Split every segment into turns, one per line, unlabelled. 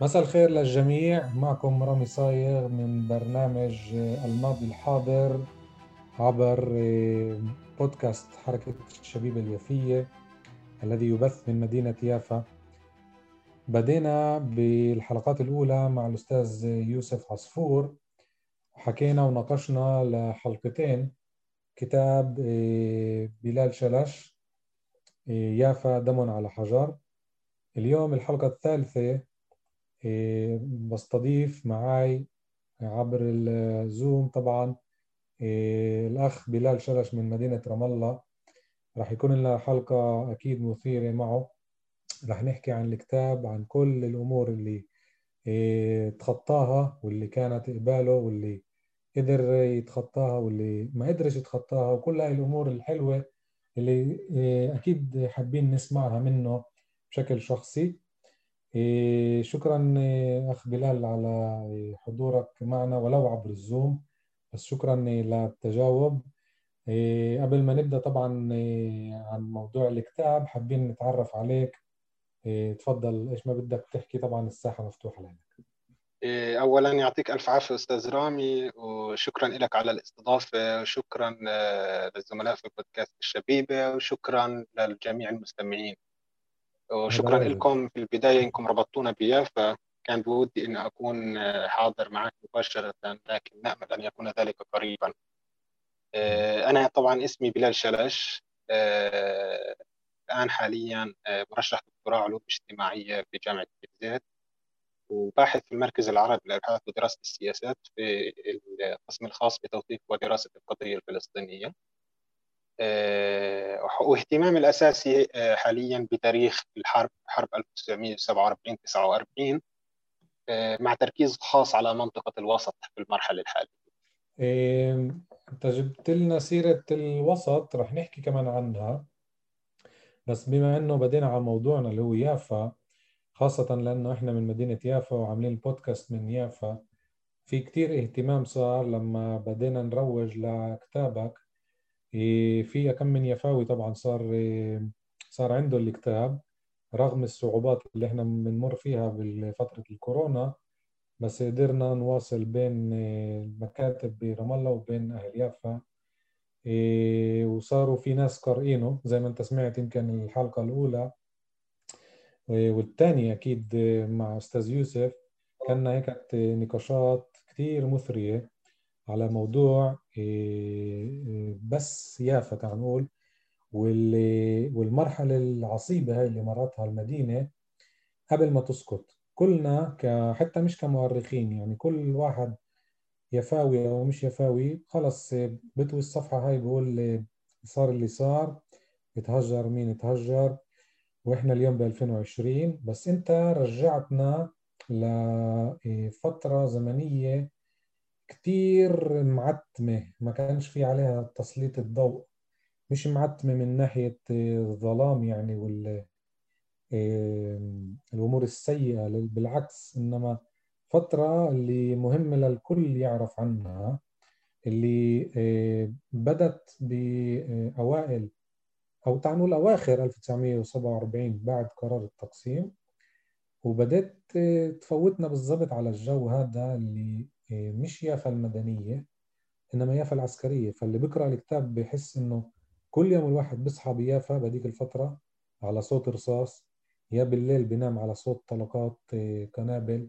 مساء الخير للجميع. معكم رامي صايغ من برنامج الماضي الحاضر عبر بودكاست حركة الشبيبة اليافية الذي يبث من مدينة يافا. بدينا بالحلقات الأولى مع الأستاذ يوسف عصفور. وحكينا وناقشنا لحلقتين كتاب بلال شلش يافا دم على حجر. اليوم الحلقة الثالثة بستضيف معاي عبر الزوم طبعا إيه، الأخ بلال شرش من مدينة رام الله. راح يكون لنا حلقة أكيد مثيرة معه. راح نحكي عن الكتاب عن كل الأمور اللي إيه، تخطاها واللي كانت قباله واللي قدر يتخطاها واللي ما قدرش يتخطاها وكل هاي الأمور الحلوة اللي أكيد حابين نسمعها منه بشكل شخصي. إيه، شكرا إيه، أخ بلال على حضورك معنا ولو عبر الزوم. بس شكرا للتجاوب إيه، قبل ما نبدأ طبعا عن موضوع الكتاب حابين نتعرف عليك. تفضل. إيش ما بدك تحكي طبعا الساحة مفتوحة لك.
اولا يعطيك ألف عافية أستاذ رامي وشكرا لك على الاستضافة وشكرا للزملاء في بودكاست الشبيبة وشكرا للجميع المستمعين. وشكرا لكم في البداية إنكم ربطتونا بيافا كان بودي إن أكون حاضر معك مباشرة لكن نأمل أن يكون ذلك قريبا. آه، أنا طبعا اسمي بلال شلش. آه، الآن حاليا آه، مرشح دكتوراه علوم اجتماعية في جامعة بيزيت وباحث في المركز العربي للابحاث ودراسة السياسات في القسم الخاص بتوثيق ودراسة القضية الفلسطينية. آه، واهتمامي الأساسي آه، حاليا بتاريخ الحرب حرب 1947 49 آه، مع تركيز خاص على منطقة الوسط في المرحلة الحالية.
إيه، أنت جبت لنا سيرة الوسط رح نحكي كمان عنها. بس بما إنه بدينا على موضوعنا اللي هو يافا خاصة لأنه إحنا من مدينة يافا وعاملين البودكاست من يافا في كتير اهتمام صار لما بدينا نروج لكتابك. في كم من يفاوي طبعا صار إيه، صار عنده الكتاب رغم الصعوبات اللي إحنا بنمر فيها بفترة الكورونا بس قدرنا نواصل بين إيه، المكاتب برام الله وبين أهل يافا وصاروا في ناس قارئينه زي ما أنت سمعت يمكن الحلقة الأولى. والثانية أكيد مع أستاذ يوسف كان هيك نقاشات كثير مثرية. على موضوع إيه، بس يافا تعال نقول والمرحلة العصيبة هاي اللي مرتها المدينة قبل ما تسقط. كلنا حتى مش كمؤرخين يعني كل واحد يفاوي أو مش يفاوي خلص بتوي الصفحة هاي بقول صار اللي صار يتهجر مين يتهجر وإحنا اليوم ب 2020 بس أنت رجعتنا لفترة زمنية كتير معتمة ما كانش في عليها تسليط الضوء. مش معتمة من ناحية الظلام يعني وال الأمور السيئة بالعكس إنما فترة اللي مهمة للكل يعرف عنها اللي بدت بأوائل أو تعال نقول أواخر 1947 بعد قرار التقسيم وبدأت تفوتنا بالضبط على الجو هذا اللي مش يافا المدنية إنما يافا العسكرية. فاللي بيقرأ الكتاب بيحس إنه كل يوم الواحد بيصحى بيافا بهذيك الفترة على صوت رصاص يا بالليل بينام على صوت طلقات إيه، قنابل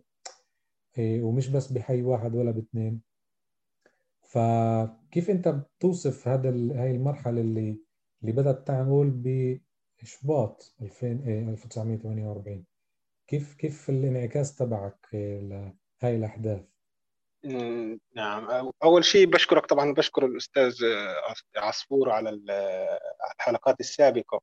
إيه، ومش بس بحي واحد ولا باثنين فكيف أنت بتوصف هذا هاي المرحلة اللي اللي بدأت تعمل بإشباط 1948 كيف كيف الانعكاس تبعك لهاي الأحداث؟
نعم. أول شيء بشكرك طبعا بشكر الأستاذ عصفور على الحلقات السابقة.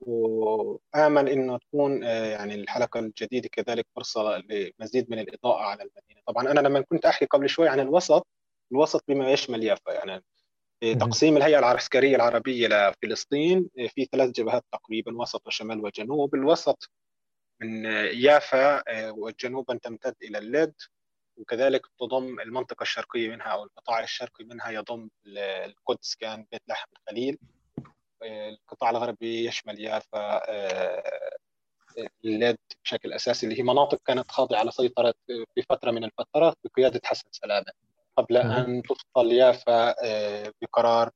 وآمل إنه تكون يعني الحلقة الجديدة كذلك فرصة لمزيد من الإضاءة على المدينة. طبعا أنا لما كنت أحكي قبل شوي عن الوسط الوسط بما يشمل يافا. يعني تقسيم الهيئة العسكرية العربية لفلسطين في ثلاث جبهات تقريبا وسط وشمال وجنوب. الوسط من يافا وجنوبا تمتد إلى اللد وكذلك تضم المنطقة الشرقية منها أو القطاع الشرقي منها يضم القدس كان بيت لحم الخليل. القطاع الغربي يشمل يافا اللد بشكل أساسي اللي هي مناطق كانت خاضعة لسيطرة في فترة من الفترات بقيادة حسن سلامة. قبل أن تفصل يافا بقرار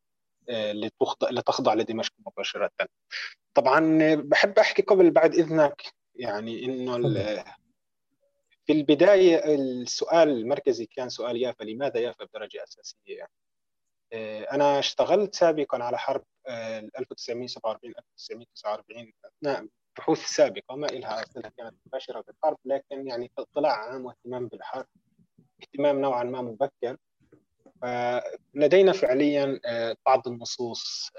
لتخضع لدمشق مباشرة. طبعا بحب أحكي قبل بعد إذنك يعني إنه في البداية السؤال المركزي كان سؤال يافا لماذا يافا بدرجة أساسية يعني. أنا اشتغلت سابقا على حرب 1947 1949 أثناء بحوث سابقة ما إلها صلة كانت مباشرة بالحرب لكن يعني اطلاع عام واهتمام بالحرب اهتمام نوعا ما مبكر لدينا فعليا بعض النصوص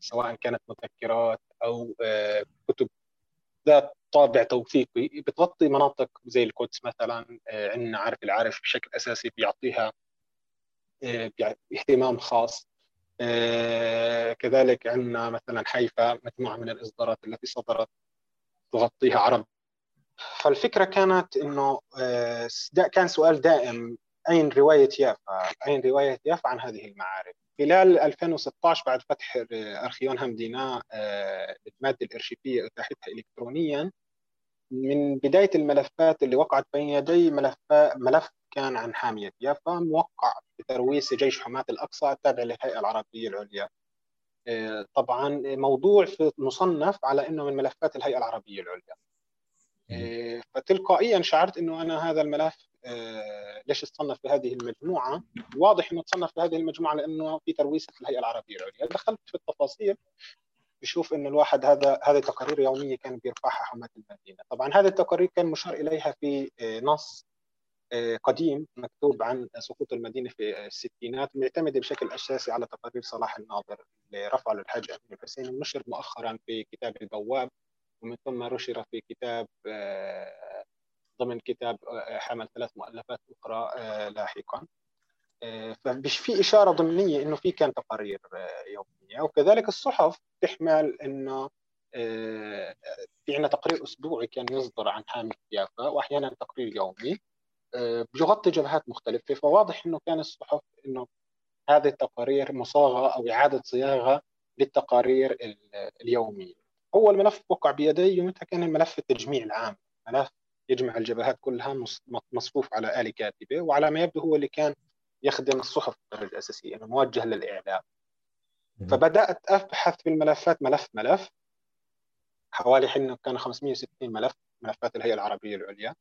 سواء كانت مذكرات أو كتب ذات طابع توثيقي بتغطي مناطق زي القدس مثلا عندنا عارف العارف بشكل أساسي بيعطيها اهتمام خاص كذلك عندنا مثلا حيفا مجموعة من الإصدارات التي صدرت تغطيها عرب فالفكرة كانت إنه كان سؤال دائم أين رواية يافا؟ أين رواية يافا عن هذه المعارف؟ خلال 2016 بعد فتح أرخيون همدينا الماده الإرشيفية أتاحتها الكترونيا من بداية الملفات اللي وقعت بين يدي ملف ملف كان عن حامية يافا موقع بترويس جيش حماة الأقصى التابع للهيئة العربية العليا. طبعا موضوع في مصنف على إنه من ملفات الهيئة العربية العليا. فتلقائيا شعرت إنه أنا هذا الملف ليش تصنف في هذه المجموعة؟ واضح إنه تصنف في هذه المجموعة لأنه في ترويسه الهيئة العربية العليا، دخلت في التفاصيل بشوف انه الواحد هذا هذه تقارير يومية كان بيرفعها حماة المدينة، طبعا هذه التقارير كان مشار إليها في نص قديم مكتوب عن سقوط المدينة في الستينات معتمدة بشكل أساسي على تقارير صلاح الناظر اللي رفعه للحاج امين الحسين ونشر مؤخرا في كتاب البواب ومن ثم نشر في كتاب ضمن كتاب حمل ثلاث مؤلفات أخرى لاحقا. فمش في إشارة ضمنية إنه في كان تقارير يومية. وكذلك الصحف تحمل إنه في عندنا تقرير أسبوعي كان يصدر عن حامي يافا وأحيانا تقرير يومي. بيغطي جبهات مختلفة. فواضح إنه كان الصحف إنه هذه التقارير مصاغة أو إعادة صياغة للتقارير اليومية. أول ملف وقع بيدي يومتها كان الملف التجميع العام، ملف يجمع الجبهات كلها مصفوف على آلة كاتبة وعلى ما يبدو هو اللي كان يخدم الصحف بالدرجة الأساسية أنه موجه للإعلام. فبدأت أبحث في الملفات ملف ملف. حوالي حين كانوا 560 ملف ملفات الهيئة العربية العليا.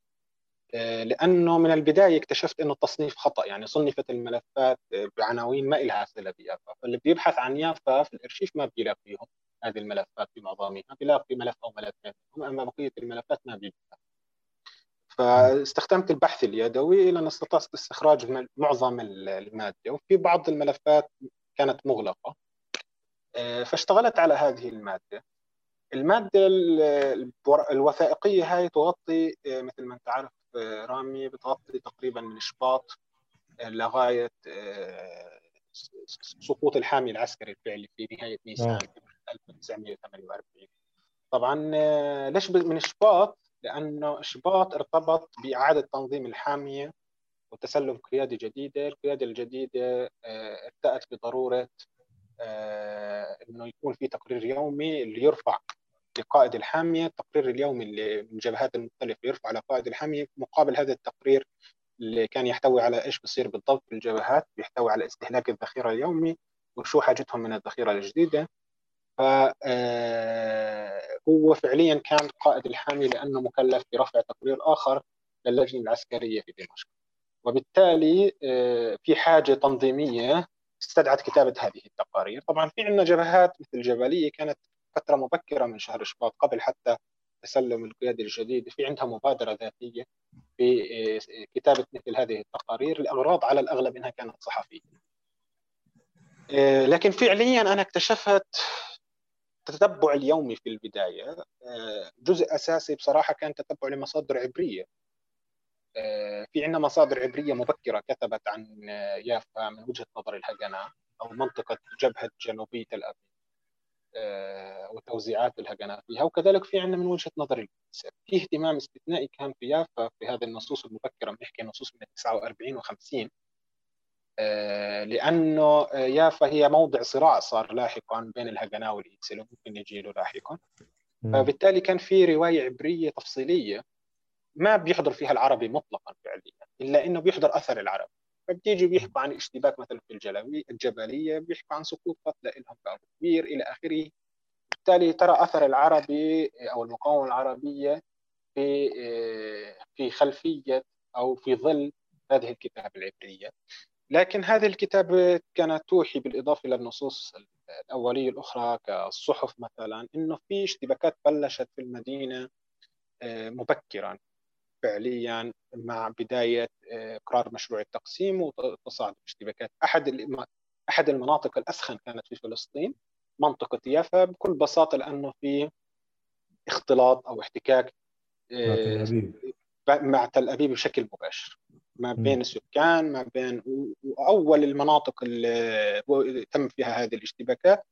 لأنه من البداية اكتشفت أنه التصنيف خطأ يعني صنفت الملفات بعناوين ما إلها صلة بيافا فاللي بيبحث عن يافا في الإرشيف ما بيلاقيهم هذه الملفات بمعظمها بيلاقي ملف أو ملفين. أما بقية الملفات ما بيلاقيها فاستخدمت البحث اليدوي إلى أن استطعت استخراج معظم المادة وفي بعض الملفات كانت مغلقة. فاشتغلت على هذه المادة. المادة الوثائقية هاي تغطي مثل ما أنت عارف رامي بتغطي تقريبا من شباط لغاية سقوط الحامي العسكري الفعلي في نهاية نيسان 1948 طبعا ليش من شباط لأنه شباط ارتبط بإعادة تنظيم الحامية وتسلم قيادة جديدة. القيادة الجديدة ارتأت بضرورة أنه يكون في تقرير يومي اللي يرفع لقائد الحامية التقرير اليومي اللي من الجبهات المختلفة يرفع على قائد الحامية مقابل هذا التقرير اللي كان يحتوي على إيش بصير بالضبط في الجبهات بيحتوي على استهلاك الذخيرة اليومي وشو حاجتهم من الذخيرة الجديدة. فهو فعليا كان قائد الحامي لأنه مكلف برفع تقرير آخر للجنة العسكرية في دمشق. وبالتالي في حاجة تنظيمية استدعت كتابة هذه التقارير. طبعا في عندنا جبهات مثل الجبلية كانت فترة مبكرة من شهر شباط قبل حتى تسلم القيادة الجديدة في عندها مبادرة ذاتية في كتابة مثل هذه التقارير. لأغراض على الأغلب أنها كانت صحفية. لكن فعليا أنا اكتشفت التتبع اليومي في البداية جزء أساسي بصراحة كان تتبع لمصادر عبرية. في عندنا مصادر عبرية مبكرة كتبت عن يافا من وجهة نظر الهجنة أو منطقة جبهة جنوبية الابيض آه، وتوزيعات الهجنات فيها. وكذلك في عندنا من وجهة نظر الفلسفه في اهتمام استثنائي كان في يافا في هذه النصوص المبكرة بنحكي نصوص من 49 و50 لأنه يافا هي موضع صراع صار لاحقا بين الهجنه والايتسل وممكن يجي له لاحقا. فبالتالي كان في رواية عبرية تفصيلية ما بيحضر فيها العربي مطلقا فعليا إلا إنه بيحضر أثر العربي فبتيجي بيحكوا عن اشتباك مثلا في الجلوي الجبلية بيحكوا عن سقوط قتلى لهم في كبير إلى آخره. بالتالي ترى أثر العربي أو المقاومة العربية في في خلفية أو في ظل هذه الكتاب العبرية. لكن هذه الكتاب كانت توحي بالإضافة إلى النصوص الأولية الأخرى كالصحف مثلا إنه في اشتباكات بلشت في المدينة آه، مبكرا فعليا مع بداية آه، قرار مشروع التقسيم وتصاعد الاشتباكات. أحد أحد المناطق الأسخن كانت في فلسطين منطقة يافا بكل بساطة لأنه في اختلاط أو احتكاك
آه،
مع تل أبيب بشكل مباشر. ما بين السكان ما بين وأول المناطق اللي تم فيها هذه الاشتباكات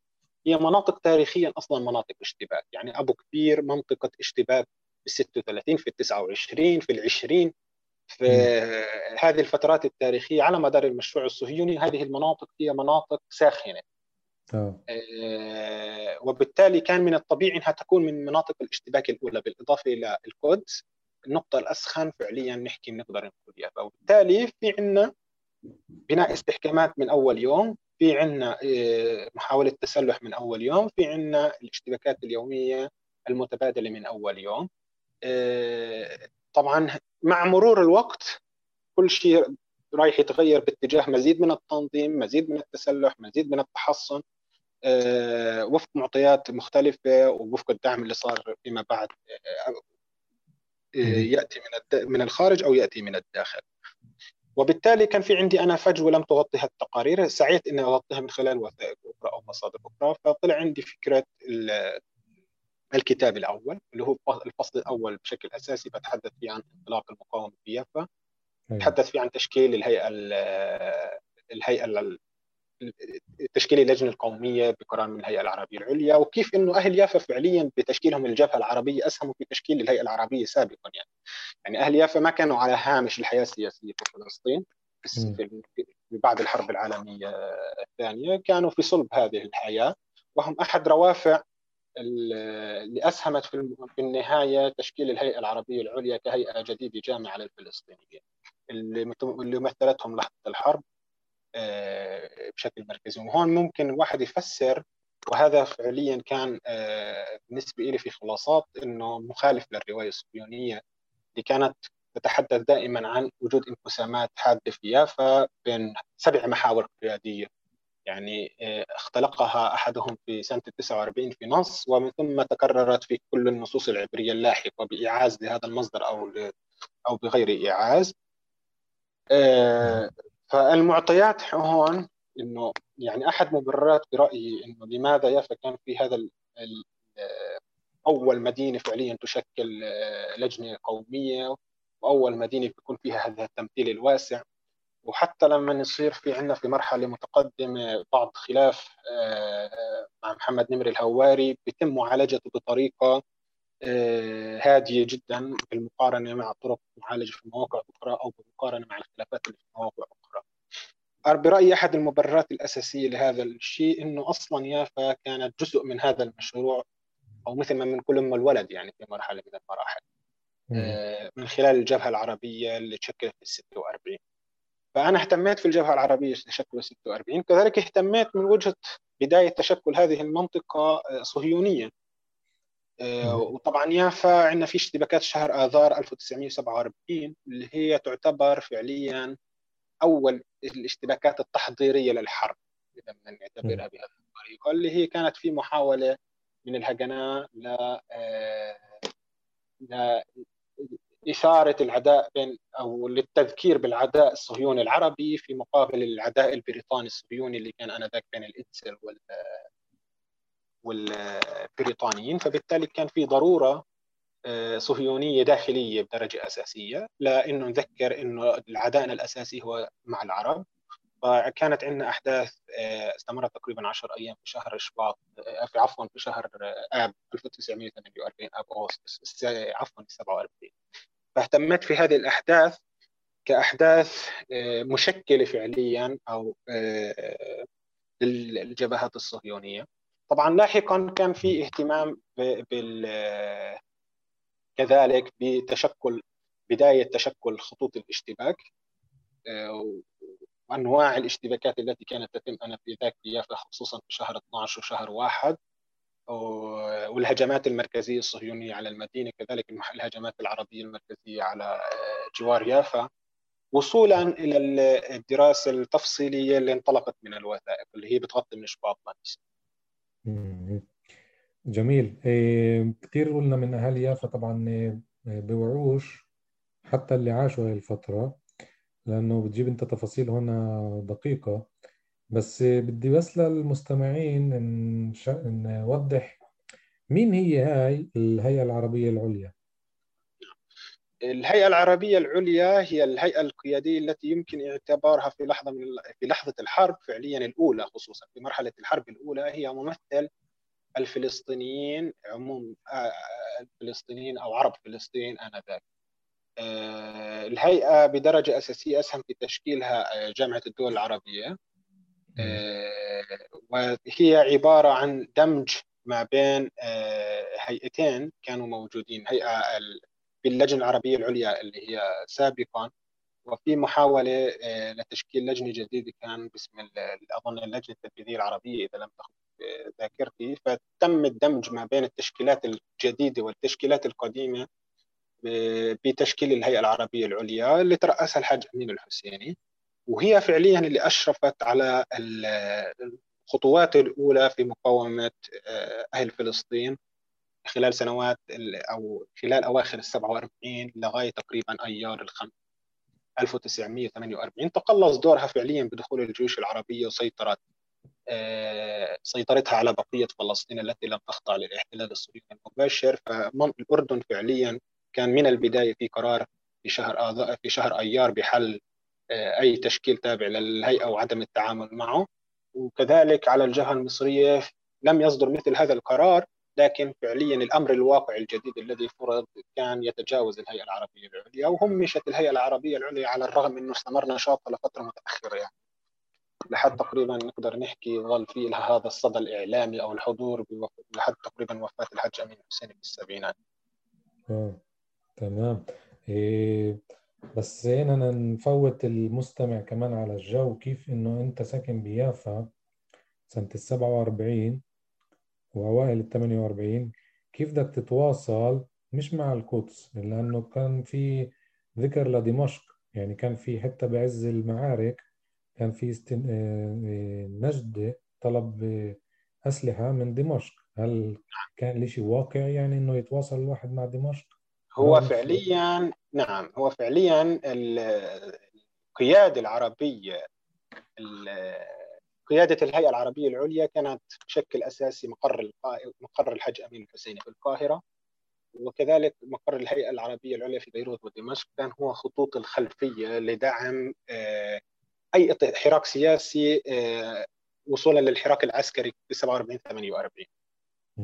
هي مناطق تاريخيا أصلا مناطق اشتباك. يعني أبو كبير منطقة اشتباك في 36 في 29 في ال 20 في هذه الفترات التاريخية على مدار المشروع الصهيوني. هذه المناطق هي مناطق ساخنة. أوه. آه وبالتالي كان من الطبيعي إنها تكون من مناطق الاشتباك الأولى بالإضافة إلى القدس. النقطة الأسخن فعليا نحكي نقدر نقول اياها وبالتالي في عندنا بناء استحكامات من أول يوم في عندنا آه، محاولة تسلح من أول يوم في عندنا الاشتباكات اليومية المتبادلة من أول يوم. آه، طبعا مع مرور الوقت كل شيء رايح يتغير باتجاه مزيد من التنظيم مزيد من التسلح مزيد من التحصن. آه، وفق معطيات مختلفة ووفق الدعم اللي صار فيما بعد. آه، يأتي من من الخارج أو يأتي من الداخل. وبالتالي كان في عندي أنا فجوة لم تغطيها التقارير. سعيت أني أغطيها من خلال وثائق أخرى أو مصادر أخرى فطلع عندي فكرة الكتاب الأول اللي هو الفصل الأول بشكل أساسي بتحدث فيه عن انطلاق المقاومة في يافا. بتحدث فيه عن تشكيل الهيئة الهيئة تشكيل اللجنة القومية بقرار من الهيئة العربية العليا وكيف إنه أهل يافا فعليا بتشكيلهم الجبهه العربية أسهموا في تشكيل الهيئة العربية سابقا يعني. يعني أهل يافا ما كانوا على هامش الحياة السياسية في فلسطين في بعد الحرب العالمية الثانية كانوا في صلب هذه الحياة وهم أحد روافع اللي أسهمت في النهاية تشكيل الهيئة العربية العليا كهيئة جديدة جامعة للفلسطينيين اللي مثلتهم لحظة الحرب. بشكل مركزي. وهون ممكن الواحد يفسر وهذا فعليا كان آه، بالنسبة لي في خلاصات إنه مخالف للرواية الصهيونيه اللي كانت تتحدث دائما عن وجود انقسامات حادة في يافا بين سبع محاور قيادية. يعني آه، اختلقها أحدهم في سنة 49 في نص ومن ثم تكررت في كل النصوص العبرية اللاحقة بايعاز لهذا المصدر أو أو بغير آه، فالمعطيات هون إنه يعني أحد مبررات برأيي إنه لماذا يافا كان في هذا آه، أول مدينة فعليا تشكل لجنة قومية وأول مدينة بيكون فيها هذا التمثيل الواسع. وحتى لما يصير في عندنا في مرحلة متقدمة بعض خلاف آه، مع محمد نمر الهواري بيتم معالجته بطريقة آه، هادية جدا بالمقارنه مع طرق معالجة في مواقع أخرى أو بالمقارنة مع الخلافات اللي في مواقع أخرى. برأيي أحد المبررات الأساسية لهذا الشيء إنه أصلا يافا كانت جزء من هذا المشروع أو مثل ما بنقول ام الولد يعني في مرحلة من المراحل. آه، من خلال الجبهة العربية اللي تشكلت في ال 46 فأنا اهتميت في الجبهة العربية تشكل 46 كذلك اهتميت من وجهة بداية تشكل هذه المنطقة آه، صهيونيا آه، وطبعا يافا عندنا في اشتباكات شهر آذار 1947 اللي هي تعتبر فعليا أول الاشتباكات التحضيرية للحرب إذا بدنا نعتبرها بهذه الطريقة اللي هي كانت في محاولة من الهجناء ل آه، إثارة العداء بين أو للتذكير بالعداء الصهيوني العربي في مقابل العداء البريطاني الصهيوني اللي كان آنذاك بين الإتسل والبريطانيين فبالتالي كان في ضرورة آه، صهيونية داخلية بدرجة أساسية. لأنه نذكر إنه عدائنا الأساسي هو مع العرب. فكانت عندنا أحداث آه، استمرت تقريبا 10 أيام في شهر شباط آه، في عفوا في شهر آب 1948 آب اغسطس عفوا 47 فاهتمت في هذه الأحداث كأحداث مشكلة فعليا أو للجبهات الصهيونية. طبعا لاحقا كان في اهتمام بال كذلك بتشكل بداية تشكل خطوط الاشتباك آه، وأنواع الاشتباكات التي كانت تتم أنا في ذاك يافا خصوصا في شهر 12 وشهر واحد والهجمات المركزية الصهيونية على المدينة كذلك الهجمات العربية المركزية على آه، جوار يافا. وصولا إلى الدراسة التفصيلية اللي انطلقت من الوثائق اللي هي بتغطي من شباط
جميل. إيه كثير قلنا من أهالي يافا طبعا إيه، بوعوش حتى اللي عاشوا هاي الفترة لأنه بتجيب أنت تفاصيل هنا دقيقة. بس بدي بس للمستمعين نوضح مين هي هاي الهيئة العربية العليا؟
الهيئة العربية العليا هي الهيئة القيادية التي يمكن اعتبارها في لحظة من في لحظة الحرب فعليا الأولى خصوصا في مرحلة الحرب الأولى هي ممثل الفلسطينيين عموم آه، آه، الفلسطينيين أو عرب فلسطين آنذاك. آه، الهيئة بدرجة أساسية أسهم في تشكيلها جامعة الدول العربية وهي عبارة عن دمج ما بين هيئتين كانوا موجودين هيئة في اللجنه العربية العليا اللي هي سابقا وفي محاولة لتشكيل لجنة جديدة كان باسم أظن اللجنة التنفيذية العربية إذا لم تخن ذاكرتي فتم الدمج ما بين التشكيلات الجديدة والتشكيلات القديمة بتشكيل الهيئة العربية العليا اللي ترأسها الحاج أمين الحسيني. وهي فعليا اللي أشرفت على الخطوات الأولى في مقاومة آه، أهل فلسطين. خلال سنوات أو خلال أواخر ال 47 لغاية تقريبا أيار الخمس 1948 تقلص دورها فعليا بدخول الجيوش العربية وسيطره آه، سيطرتها على بقية فلسطين التي لم تخضع للاحتلال الصهيوني المباشر. فالاردن فعليا كان من البداية في قرار في شهر في شهر أيار بحل آه، أي تشكيل تابع للهيئة وعدم التعامل معه. وكذلك على الجهة المصرية لم يصدر مثل هذا القرار لكن فعليا الأمر الواقع الجديد الذي فرض كان يتجاوز الهيئة العربية العليا وهمشت الهيئة العربية العليا على الرغم انه استمر نشاطها لفترة متأخرة يعني لحد تقريبا نقدر نحكي ظل في لها هذا الصدى الإعلامي أو الحضور لحد تقريبا وفاة الحاج أمين حسين في السبعينات.
آه تمام إيه بس هنا نفوت المستمع كمان على الجو كيف إنه أنت ساكن بيافا سنة ال 47 وأوائل ال 48 كيف بدك تتواصل؟ مش مع القدس لأنه كان في ذكر لدمشق. يعني كان في حتى بعز المعارك كان في استن... آه، آه، نجد طلب أسلحة من دمشق. هل كان لشيء واقع يعني إنه يتواصل الواحد مع دمشق؟
هو فعليا نعم هو فعليا القيادة العربية قيادة الهيئة العربية العليا كانت بشكل أساسي مقر مقر الحج أمين الحسيني في القاهرة وكذلك مقر الهيئة العربية العليا في بيروت ودمشق. كان هو خطوط الخلفية لدعم آه، اي حراك سياسي آه، وصولا للحراك العسكري في 47 48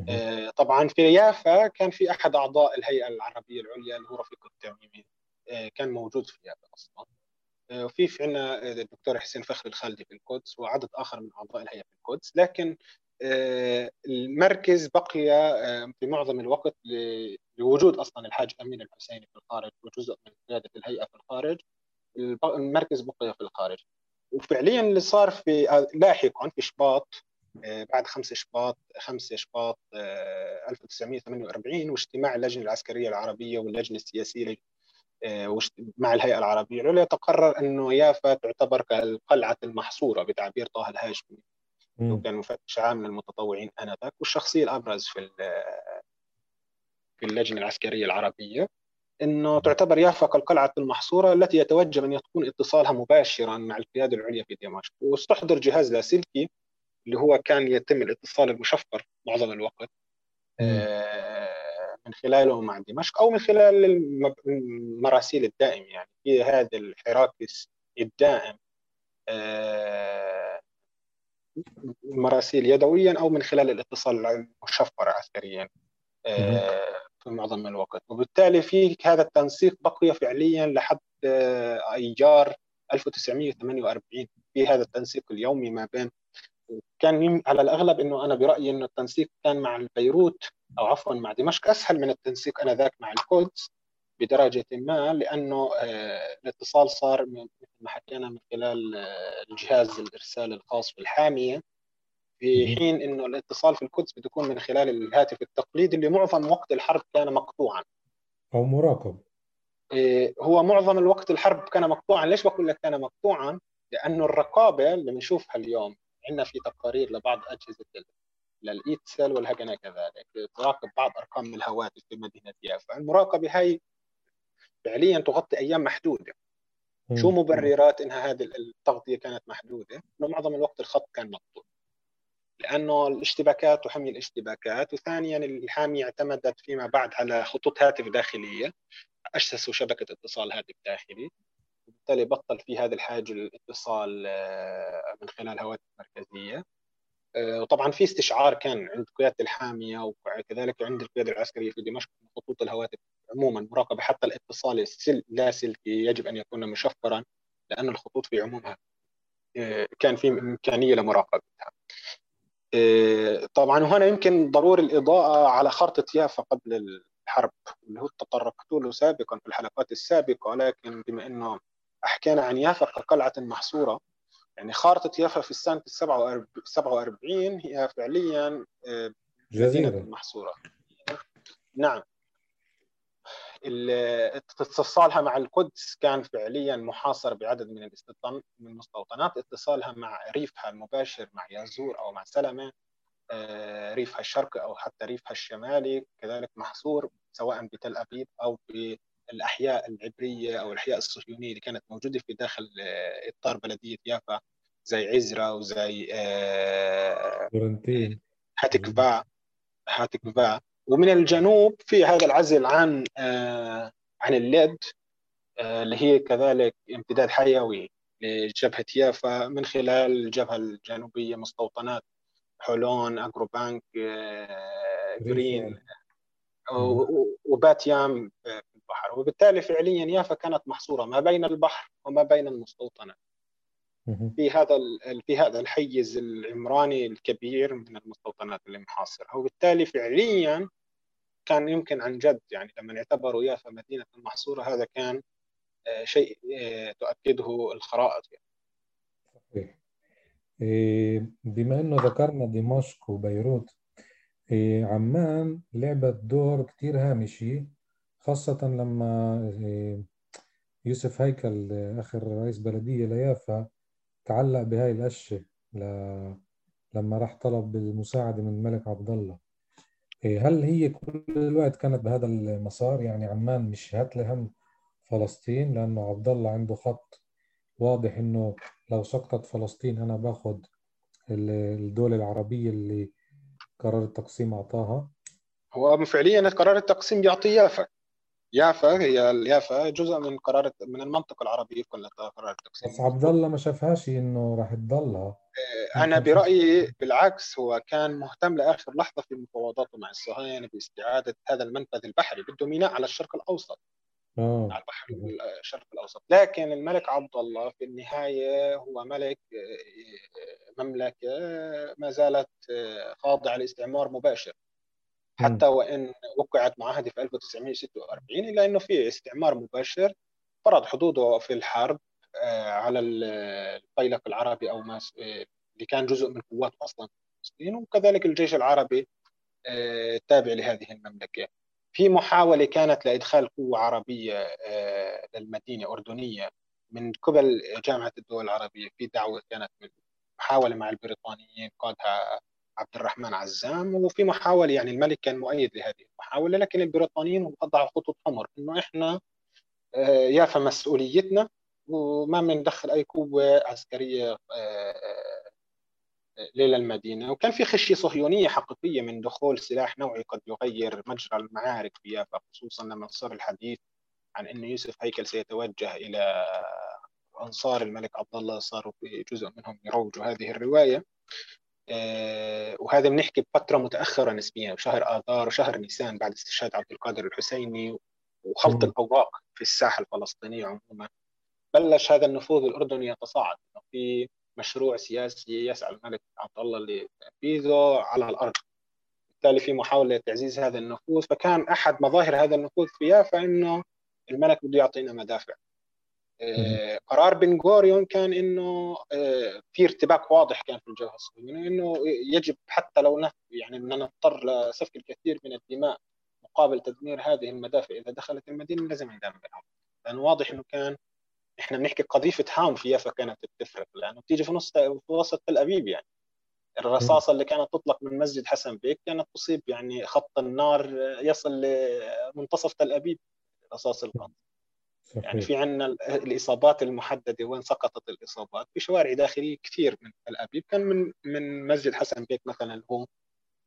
آه، طبعا في يافا كان في أحد أعضاء الهيئة العربية العليا اللي هو رفيق التميمي آه، كان موجود في يافا أصلا. وفي في عندنا الدكتور حسين فخر الخالدي في القدس وعدد آخر من أعضاء الهيئة في القدس. لكن المركز بقي في معظم الوقت لوجود أصلا الحاج أمين الحسيني في الخارج وجزء من قيادة الهيئة في الخارج. المركز بقي في الخارج. وفعليا اللي صار في لاحقا في شباط آه، بعد 5 شباط 5 شباط 1948 آه، واجتماع اللجنة العسكرية العربية واللجنة السياسية آه، مع الهيئة العربية. العليا تقرر أنه يافا تعتبر كالقلعة المحصورة بتعبير طه الهاشمي. وكان مفتش عام للمتطوعين آنذاك. والشخصية الأبرز في في اللجنة العسكرية العربية أنه تعتبر يافا كالقلعة المحصورة التي يتوجب أن يكون اتصالها مباشرا مع القيادة العليا في دمشق. واستحضر جهاز لاسلكي اللي هو كان يتم الاتصال المشفر معظم الوقت.
مم.
من خلاله مع دمشق أو من خلال المراسيل الدائم يعني. في هذا الحراك الدائم مراسيل يدويا أو من خلال الاتصال المشفر عسكريا في معظم الوقت. وبالتالي في هذا التنسيق بقي فعليا لحد ايار 1948 في هذا التنسيق اليومي ما بين. كان على الأغلب إنه أنا برأيي إنه التنسيق كان مع بيروت أو عفوا مع دمشق أسهل من التنسيق آنذاك مع القدس بدرجة ما لأنه آه، الاتصال صار مثل ما حكينا من خلال آه، الجهاز الإرسال الخاص بالحامية. في حين إنه الاتصال في القدس بده يكون من خلال الهاتف التقليدي اللي معظم وقت الحرب كان مقطوعا.
أو مراقب.
آه، هو معظم الوقت الحرب كان مقطوعا. ليش بقول لك كان مقطوعا؟ لأنه الرقابة اللي بنشوفها اليوم عندنا في تقارير لبعض أجهزة للإيتسل والهجنة كذلك تراقب بعض أرقام الهواتف في مدينة يافا المراقبة هاي فعليا تغطي أيام محدودة. شو مبررات إنها هذه التغطية كانت محدودة؟ إنه معظم الوقت الخط كان مقطوع. لأنه الاشتباكات وحمي الاشتباكات وثانيا الحامية اعتمدت فيما بعد على خطوط هاتف داخلية. اسسوا شبكة اتصال هاتف داخلي. وبالتالي بطل في هذا الحاجة الاتصال آه، من خلال هواتف مركزية. وطبعا في استشعار كان عند قياده الحامية وكذلك عند القيادة العسكرية في دمشق خطوط الهواتف عموما مراقبة حتى الاتصال اللاسلكي يجب أن يكون مشفرا لأن الخطوط في عمومها آه، كان في إمكانية لمراقبتها. آه، طبعا وهنا يمكن ضروري الإضاءة على خارطه يافا قبل الحرب اللي هو تطرقت له سابقا في الحلقات السابقة ولكن بما إنه حكينا عن يافا كقلعه محصورة يعني خارطة يافا في السنة 47 هي فعليا
آه، جزيرة.
محصورة. نعم. اتصالها مع القدس كان فعليا محاصر بعدد من من المستوطنات. اتصالها مع ريفها المباشر مع يازور أو مع سلمة آه، ريفها الشرقي أو حتى ريفها الشمالي كذلك محصور سواء بتل أبيب أو بالاحياء العبرية أو الأحياء الصهيونية اللي كانت موجودة في داخل آه، إطار بلدية يافا زي عزرا وزي هاتكفا هاتكفا ومن الجنوب في هذا العزل عن آه، عن الليد آه، اللي هي كذلك امتداد حيوي لجبهة يافا من خلال الجبهة الجنوبية مستوطنات حولون Agrobank آه، جرين وباتيام في البحر. وبالتالي فعليا يافا كانت محصورة ما بين البحر وما بين المستوطنات في هذا في هذا الحيز العمراني الكبير من المستوطنات المحاصرة. وبالتالي فعليا كان يمكن عن جد يعني لما اعتبروا يافا مدينة محصوره هذا كان آه، شيء آه، تؤكده الخرائط. يعني.
بما أنه ذكرنا دمشق وبيروت إيه، عمان لعبت دور كتير هامشي. خاصة لما إيه، يوسف هيكل آخر رئيس بلدية ليافا تعلق بهاي القشة. لما راح طلب المساعدة من الملك عبد الله. إيه، هل هي كل الوقت كانت بهذا المسار؟ يعني عمان مش هات لهم فلسطين لأنه عبد الله عنده خط واضح إنه لو سقطت فلسطين أنا باخذ الدولة العربية اللي قرار التقسيم أعطاها.
هو فعليا قرار التقسيم يعطي يافا يافا هي يافا جزء من قرار من المنطقة العربيه كلها قرار التقسيم.
بس عبد الله ما شافهاش إنه راح تضلها.
آه، أنا برأيي بالعكس هو كان مهتم لآخر لحظة في مفاوضاته مع الصهاينة باستعادة هذا المنفذ البحري بده ميناء على الشرق الأوسط.
آه.
على البحر الشرق الأوسط. لكن الملك عبد الله في النهاية هو ملك آه، مملكة ما زالت خاضعة لاستعمار مباشر. حتى وإن وقعت معاهده في 1946 الا إنه في استعمار مباشر فرض حدوده في الحرب آه، على الفيلق العربي أو ما آه، اللي كان جزء من قوات أصلا فلسطين وكذلك الجيش العربي التابع آه، لهذه المملكة. في محاولة كانت لإدخال قوة عربية للمدينة أردنية من قبل جامعة الدول العربية في دعوة كانت من محاولة مع البريطانيين قادها عبد الرحمن عزام وفي محاولة يعني الملك كان مؤيد لهذه المحاولة لكن البريطانيين وضعوا خطوط حمر إنه إحنا آه، يافا مسؤوليتنا وما بندخل أي قوة عسكرية آه، للمدينة وكان في خشية صهيونية حقيقية من دخول سلاح نوعي قد يغير مجرى المعارك في يافا خصوصا لما صار الحديث عن أن يوسف هيكل سيتوجه إلى أنصار الملك عبد الله صاروا جزء منهم يروجوا هذه الرواية. آه، وهذا بنحكي بفترة متأخرة نسبيا بشهر آذار وشهر نيسان بعد استشهاد عبد القادر الحسيني وخلط الأوراق في الساحة الفلسطينية عموما. بلش هذا النفوذ الأردني يتصاعد في مشروع سياسي يسعى الملك عبد الله لتنفيذه على الأرض. بالتالي في محاولة لتعزيز هذا النفوذ فكان أحد مظاهر هذا النفوذ في يافا إنه الملك بده يعطينا مدافع. آه، قرار بن غوريون كان إنه آه، في ارتباك واضح كان في الجبهة الصهيونية إنه يجب حتى لو يعني إننا نضطر لسفك الكثير من الدماء مقابل تدمير هذه المدافع إذا دخلت المدينة لازم ندمرها لأنه واضح إنه كان إحنا بنحكي قذيفة هاون في يافا كانت بتفرق لأنه بتيجي في نص في وسط تل أبيب يعني. الرصاصة اللي كانت تطلق من مسجد حسن بيك كانت تصيب يعني خط النار يصل لمنتصف تل أبيب رصاص القنص يعني في عندنا الإصابات المحددة وين سقطت الإصابات؟ في شوارع داخلية كثير من تل ابيب كان من من مسجد حسن بيك مثلا هو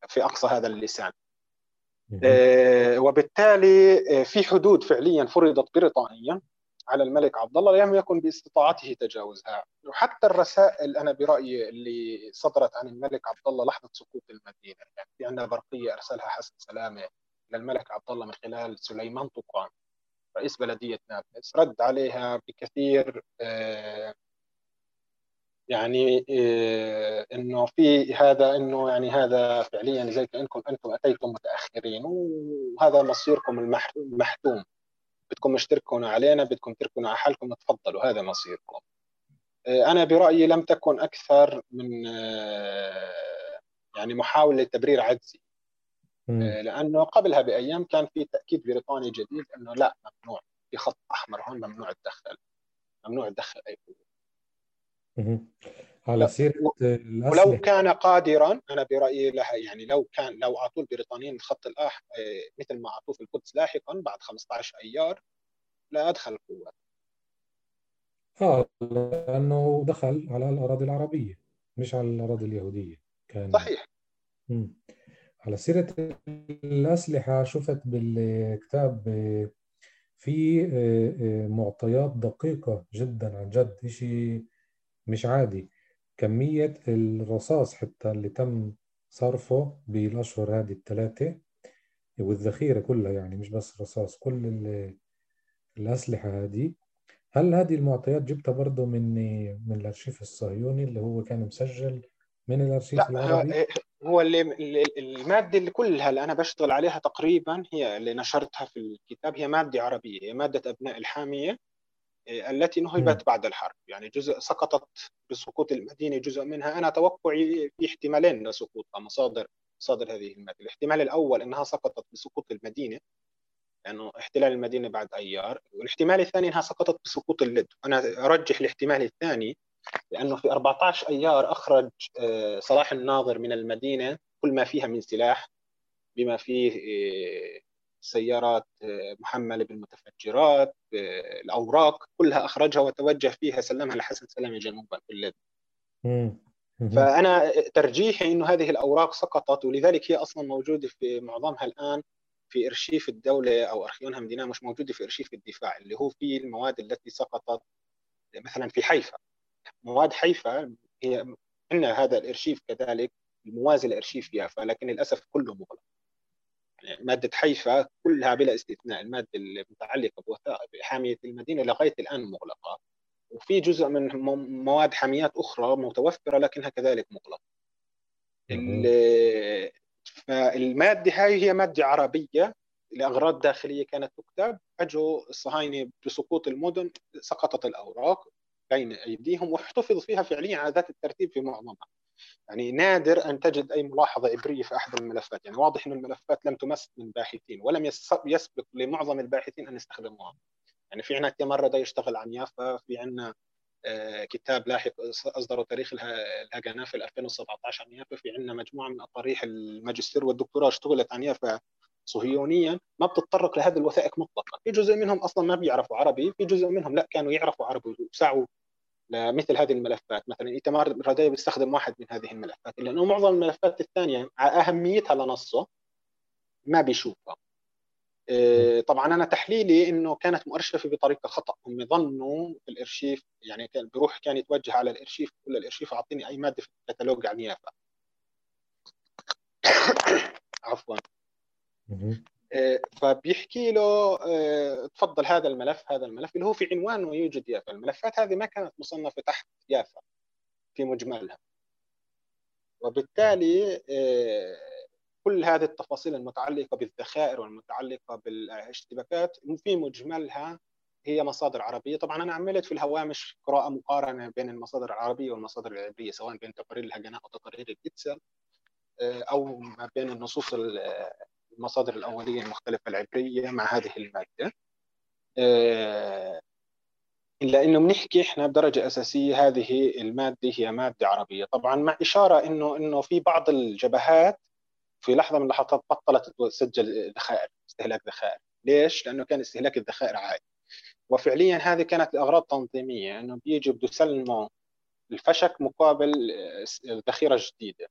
في أقصى هذا اللسان. آه وبالتالي آه، في حدود فعليا فرضت بريطانيا على الملك عبد الله لم يكن باستطاعته تجاوزها. وحتى الرسائل أنا برأيي اللي صدرت عن الملك عبد الله لحظة سقوط المدينة. يعني في عندنا برقية أرسلها حسن سلامة للملك عبد الله من خلال سليمان طوقان رئيس بلديه نابلس رد عليها بكثير آه، يعني آه، إنه في هذا إنه يعني هذا فعليا زي كانكم أنتم أتيتم متأخرين وهذا مصيركم المحتوم. بدكم مش تركنوا علينا بدكم تركنوا على حالكم تفضلوا هذا مصيركم. آه، أنا برأيي لم تكن أكثر من يعني محاولة تبرير عجزي. لأنه قبلها بأيام كان في تأكيد بريطاني جديد إنه لا ممنوع في خط أحمر هون ممنوع تدخل ممنوع تدخل أي قوه
على سيرة
ولو كان قادرا أنا برأيي لها يعني لو كان لو اعطوا البريطانيين الخط الاحمر آه، مثل ما أعطوه في القدس لاحقا بعد 15 أيار لا أدخل القوات
آه لأنه دخل على الأراضي العربية مش على الأراضي اليهودية
كان. صحيح.
مم. على سيرة الأسلحة شفت بالكتاب آه، في آه، معطيات دقيقة جدا عن جد شيء مش عادي. كمية الرصاص حتى اللي تم صرفه بالأشهر هذه الثلاثة والذخيرة كلها يعني مش بس رصاص كل الأسلحة هذه. هل هذه المعطيات جبتها برضه من من الأرشيف الصهيوني اللي هو كان مسجل من الأرشيف لا العربي؟
هو اللي المادة اللي كلها اللي أنا بشتغل عليها تقريبا هي اللي نشرتها في الكتاب هي مادة عربية هي مادة أبناء الحامية التي نهبت بعد الحرب. يعني جزء سقطت بسقوط المدينة جزء منها. أنا توقعي في احتمالين لسقوطها مصادر مصادر هذه المادة. الاحتمال الأول إنها سقطت بسقوط المدينة لأنه يعني احتلال المدينة بعد أيار والاحتمال الثاني إنها سقطت بسقوط اللد أنا أرجح الاحتمال الثاني لأنه في 14 أيار أخرج آه، صلاح الناظر من المدينة كل ما فيها من سلاح بما فيه آه، سيارات آه، محمله بالمتفجرات الأوراق كلها أخرجها وتوجه فيها سلمها لحسن سلامه جنوبا في فأنا ترجيحي إنه هذه الأوراق سقطت ولذلك هي أصلا موجودة في معظمها الآن في إرشيف الدولة أو ארכיון המדינה مش موجودة في إرشيف الدفاع اللي هو في المواد التي سقطت مثلا في حيفا. مواد حيفا هي عندنا هذا الارشيف كذلك الموازي لارشيف يافا لكن للأسف كله مغلق. مادة حيفا كلها بلا استثناء المادة المتعلقة بحاميه المدينة لغاية الآن مغلقة. وفي جزء من مواد حاميات أخرى متوفرة لكنها كذلك مغلقة. فالمادة هاي هي مادة عربية لأغراض داخلية كانت تكتب. اجوا الصهاينه بسقوط المدن سقطت الأوراق. بين أيديهم واحتفظ فيها فعليا على ذات الترتيب في معظمها. يعني نادر أن تجد أي ملاحظة إبرية في أحد الملفات. يعني واضح ان الملفات لم تمس من باحثين ولم يسبق لمعظم الباحثين أن يستخدموها. يعني في عندنا مره يشتغل عن يافا في عندنا آه، كتاب لاحق اصدره تاريخ الهجنه في 2017 عن يافا في عندنا مجموعة من اطاريح الماجستير والدكتوراه اشتغلت عن يافا صهيونيا ما بتتطرق لهذه الوثائق مطلقا. في جزء منهم أصلا ما بيعرفوا عربي في جزء منهم لا كانوا يعرفوا عربي وسعوا لمثل هذه الملفات. مثلا إيتمار رداي بيستخدم واحد من هذه الملفات لأنه معظم الملفات الثانية أهميتها لنصه ما بيشوفها. آه، طبعا أنا تحليلي إنه كانت مؤرشفة بطريقة خطأ. هم ظنوا في الإرشيف يعني كان بيروح كان يتوجه على الإرشيف كل الإرشيف أعطيني أي مادة في الكتالوج عن يافا عفوا. فبيحكي له آه، تفضل هذا الملف هذا الملف اللي هو في عنوانه يوجد يافا. الملفات هذه ما كانت مصنفة تحت يافا في مجملها. وبالتالي كل هذه التفاصيل المتعلقة بالذخائر والمتعلقة بالاشتباكات في مجملها هي مصادر عربية. طبعا أنا عملت في الهوامش قراءة مقارنة بين المصادر العربية والمصادر العبريه سواء بين تقارير الهجناء وتقارير الإتسل آه، أو ما بين النصوص المصادر الأولية المختلفة العبرية مع هذه المادة. آه، إلا إنه بنحكي إحنا بدرجة أساسية هذه المادة هي مادة عربية. طبعا مع إشارة إنه إنه في بعض الجبهات في لحظة من اللحظات بطلت تسجل ذخائر استهلاك ذخائر. ليش؟ لأنه كان استهلاك الذخائر عالي وفعليا هذه كانت لاغراض تنظيمية إنه بيجي بده يسلموا الفشك مقابل ذخيرة جديدة.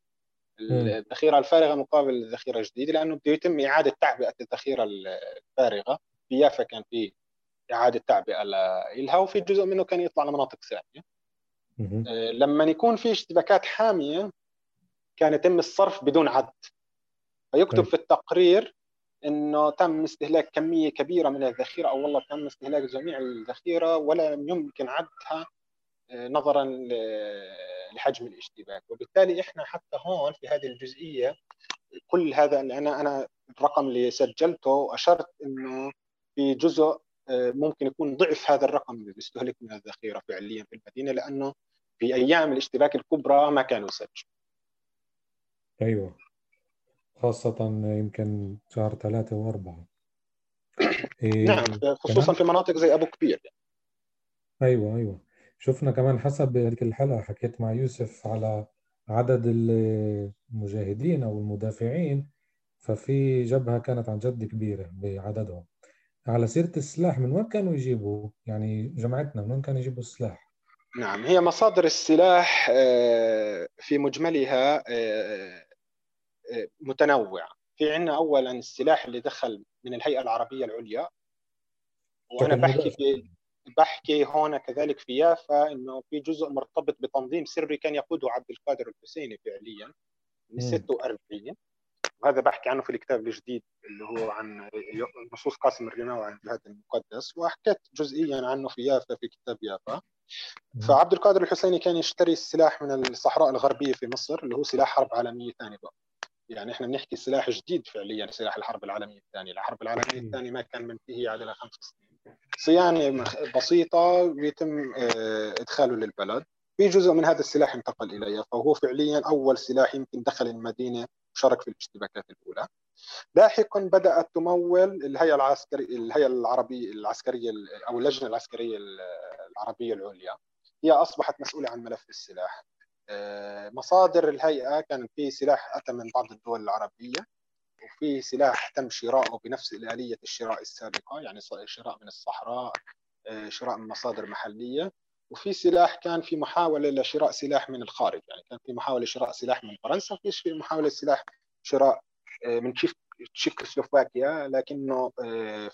الذخيرة الفارغة مقابل الذخيرة الجديدة لأنه بده يتم إعادة تعبئة الذخيرة الفارغة. في يافا كان في إعادة تعبئة لها وفي جزء منه كان يطلع لمناطق ثانية آه، لما يكون في اشتباكات حامية كان يتم الصرف بدون عد. فيكتب. في التقرير إنه تم استهلاك كمية كبيرة من الذخيرة أو والله تم استهلاك جميع الذخيرة ولا يمكن عدها نظرا لحجم الاشتباك. وبالتالي إحنا حتى هون في هذه الجزئية كل هذا اللي أنا أنا الرقم اللي سجلته أشرت إنه في جزء آه، ممكن يكون ضعف هذا الرقم اللي بيستهلك من الذخيره فعليا في المدينة لأنه في أيام الاشتباك الكبرى ما كانوا يسجلوا
أيوه. خاصة يمكن شهر ثلاثة وأربعة.
إيه نعم خصوصا في مناطق زي أبو كبير. يعني.
أيوة أيوة. شفنا كمان حسب هذيك الحلقة حكيت مع يوسف على عدد المجاهدين أو المدافعين ففي جبهة كانت عن جد كبيرة بعددهم. على سيرة السلاح من وين كانوا يجيبوا؟ يعني جماعتنا من وين كانوا يجيبوا السلاح؟
نعم هي مصادر السلاح آه، في مجملها آه، متنوعة. في عندنا اولا السلاح اللي دخل من الهيئة العربية العليا وأنا بحكي في بحكي هون كذلك في يافا إنه في جزء مرتبط بتنظيم سري كان يقوده عبد القادر الحسيني فعليا من 46 وهذا بحكي عنه في الكتاب الجديد اللي هو عن نصوص قاسم الرماوي عن الجهاد المقدس وحكيت جزئيا عنه في يافا في كتاب يافا. فعبد القادر الحسيني كان يشتري السلاح من الصحراء الغربية في مصر اللي هو سلاح حرب عالمية ثانية بقى. يعني إحنا بنحكي سلاح جديد فعليا سلاح الحرب العالمية الثانية، الحرب العالمية الثانية ما كان منتهي على خمس سنين. صيانة بسيطة بيتم آه، إدخاله للبلد، في جزء من هذا السلاح انتقل الي فهو فعليا أول سلاح يمكن دخل المدينة وشارك في الاشتباكات الأولى. لاحقا بدأت تمول الهيئة العسكريه الهيئة العربية العسكرية أو اللجنة العسكرية العربية العليا. هي أصبحت مسؤولة عن ملف السلاح. آه، مصادر الهيئة كان في سلاح أتى من بعض الدول العربية. وفي سلاح تم شراؤه بنفس الاليه الشراء السابقة يعني شراء من الصحراء آه، شراء من مصادر محلية. وفي سلاح كان في محاولة لشراء سلاح من الخارج يعني كان في محاولة شراء سلاح من فرنسا في محاولة سلاح شراء آه، من تشيكوسلوفاكيا لكنه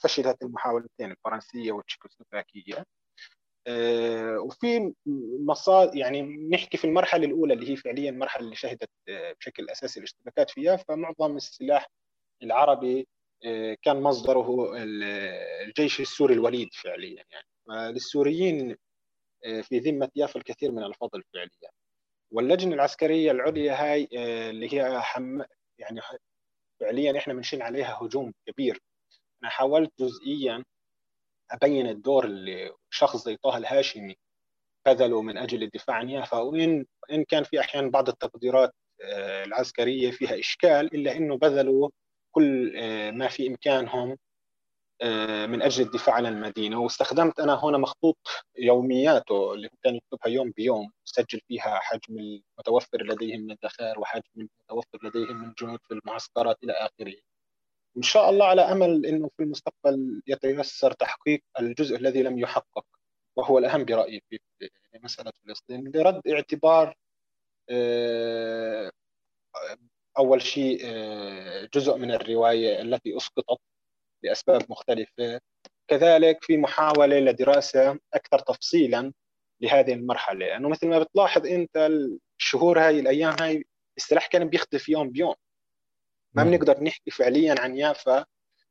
فشلت المحاولتين الفرنسية والتشيكوسلوفاكية. آه، وفي مصادر يعني نحكي في المرحلة الأولى اللي هي فعليا المرحلة اللي شهدت آه، بشكل أساسي الاشتباكات فيها. فمعظم السلاح العربي آه، كان مصدره الجيش السوري الوليد فعليا يعني. للسوريين في ذمة يافا الكثير من الفضل فعليا. واللجنة العسكرية العليا هاي اللي هي حم يعني فعليا إحنا بنشن عليها هجوم كبير. أنا حاولت جزئيا أبين الدور اللي شخص زي طه الهاشمي بذله من أجل الدفاع عن يافا وان ان كان في أحيانا بعض التقديرات آه، العسكرية فيها إشكال إلا إنه بذلوا كل آه، ما في إمكانهم آه، من أجل الدفاع عن المدينة. واستخدمت أنا هنا مخطوط يومياته اللي كان يكتبها يوم بيوم سجل فيها حجم المتوفر لديهم من الذخائر وحجم المتوفر لديهم من جنود في المعسكرات إلى آخره. إن شاء الله على أمل إنه في المستقبل يتيسر تحقيق الجزء الذي لم يحقق وهو الأهم برأيي في لمسألة فلسطين لرد اعتبار أول شيء جزء من الرواية التي أسقطت لأسباب مختلفة. كذلك في محاولة لدراسة أكثر تفصيلا لهذه المرحلة لأنه مثل ما بتلاحظ أنت الشهور هاي الأيام هاي السلاح كان بيختفي يوم بيوم. ما بنقدر نحكي فعليا عن يافا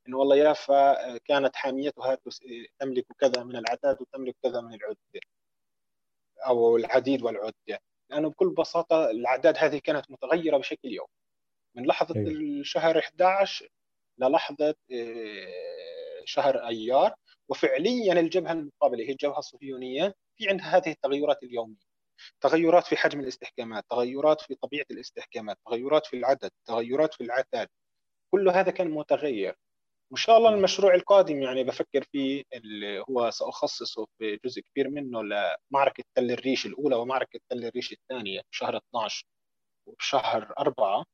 إنه والله يافا كانت حاميتها تملك كذا من العداد وتملك كذا من العدة أو العديد والعدة. لأنه بكل بساطة الأعداد هذه كانت متغيرة بشكل يومي من لحظة أيوه. الشهر 11 للحظة آه، شهر أيار وفعليا الجبهة المقابلة هي الجبهة الصهيونية في عندها هذه التغيرات اليومية. تغيرات في حجم الاستحكامات تغيرات في طبيعة الاستحكامات تغيرات في العدد تغيرات في العتاد. كل هذا كان متغير. وإن شاء الله المشروع القادم يعني بفكر فيه اللي هو سأخصصه في جزء كبير منه لمعركة تل الريش الأولى ومعركة تل الريش الثانية في شهر 12 وبشهر 4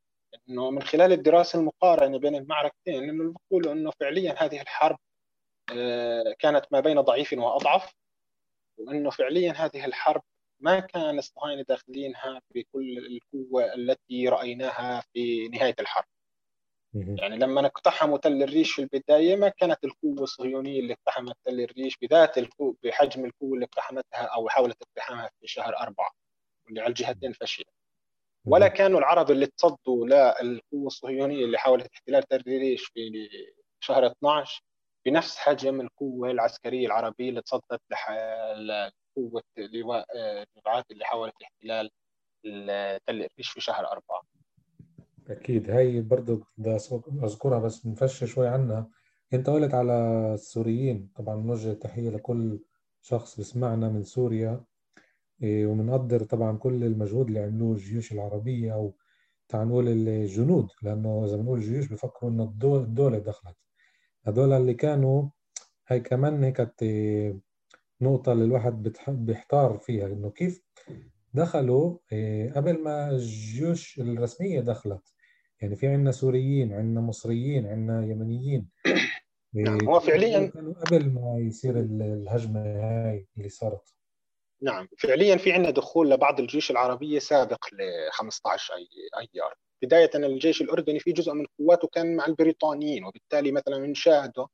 إنه من خلال الدراسة المقارنة بين المعركتين إنه بقولوا إنه فعليا هذه الحرب آه، كانت ما بين ضعيف وأضعف وإنه فعليا هذه الحرب ما كان الصهاينه داخلينها بكل القوة التي رأيناها في نهاية الحرب. يعني لما اقتحموا تل الريش في البداية ما كانت القوة الصهيونية اللي اقتحمت تل الريش بذات القوة بحجم القوة اللي اقتحمتها أو حاولت اقتحامها في شهر أربعة واللي على الجهتين فشلت. ولا كانوا العرب اللي تصدوا للقوه الصهيونية اللي حاولت احتلال تل الريش في شهر 12 بنفس حجم القوة العسكرية العربية اللي تصدت قوة لواء الجماعات اللي حاولت احتلال تل في شهر أربعة.
أكيد. هاي برضه بدي أذكرها بس نفش شوي عنها. أنت قلت على السوريين طبعا نوجه تحية لكل شخص بسمعنا من سوريا إيه، ومنقدر طبعا كل المجهود اللي عملوه الجيوش العربية أو نقول الجنود لأنه إذا بنقول الجيوش بفكروا إنه الدولة دخلت. هذول اللي كانوا هاي كمان هيك نقطة اللي الواحد بيحتار فيها إنه كيف دخلوا آه، قبل ما الجيوش الرسمية دخلت. يعني في عندنا سوريين عندنا مصريين عندنا يمنيين.
نعم هو فعليا
كانوا قبل ما يصير الهجمة هاي اللي صارت.
نعم فعليا في عندنا دخول لبعض الجيوش العربية سابق ل 15 أيار. بداية الجيش الأردني في جزء من قواته كان مع البريطانيين وبالتالي مثلا بنشاهده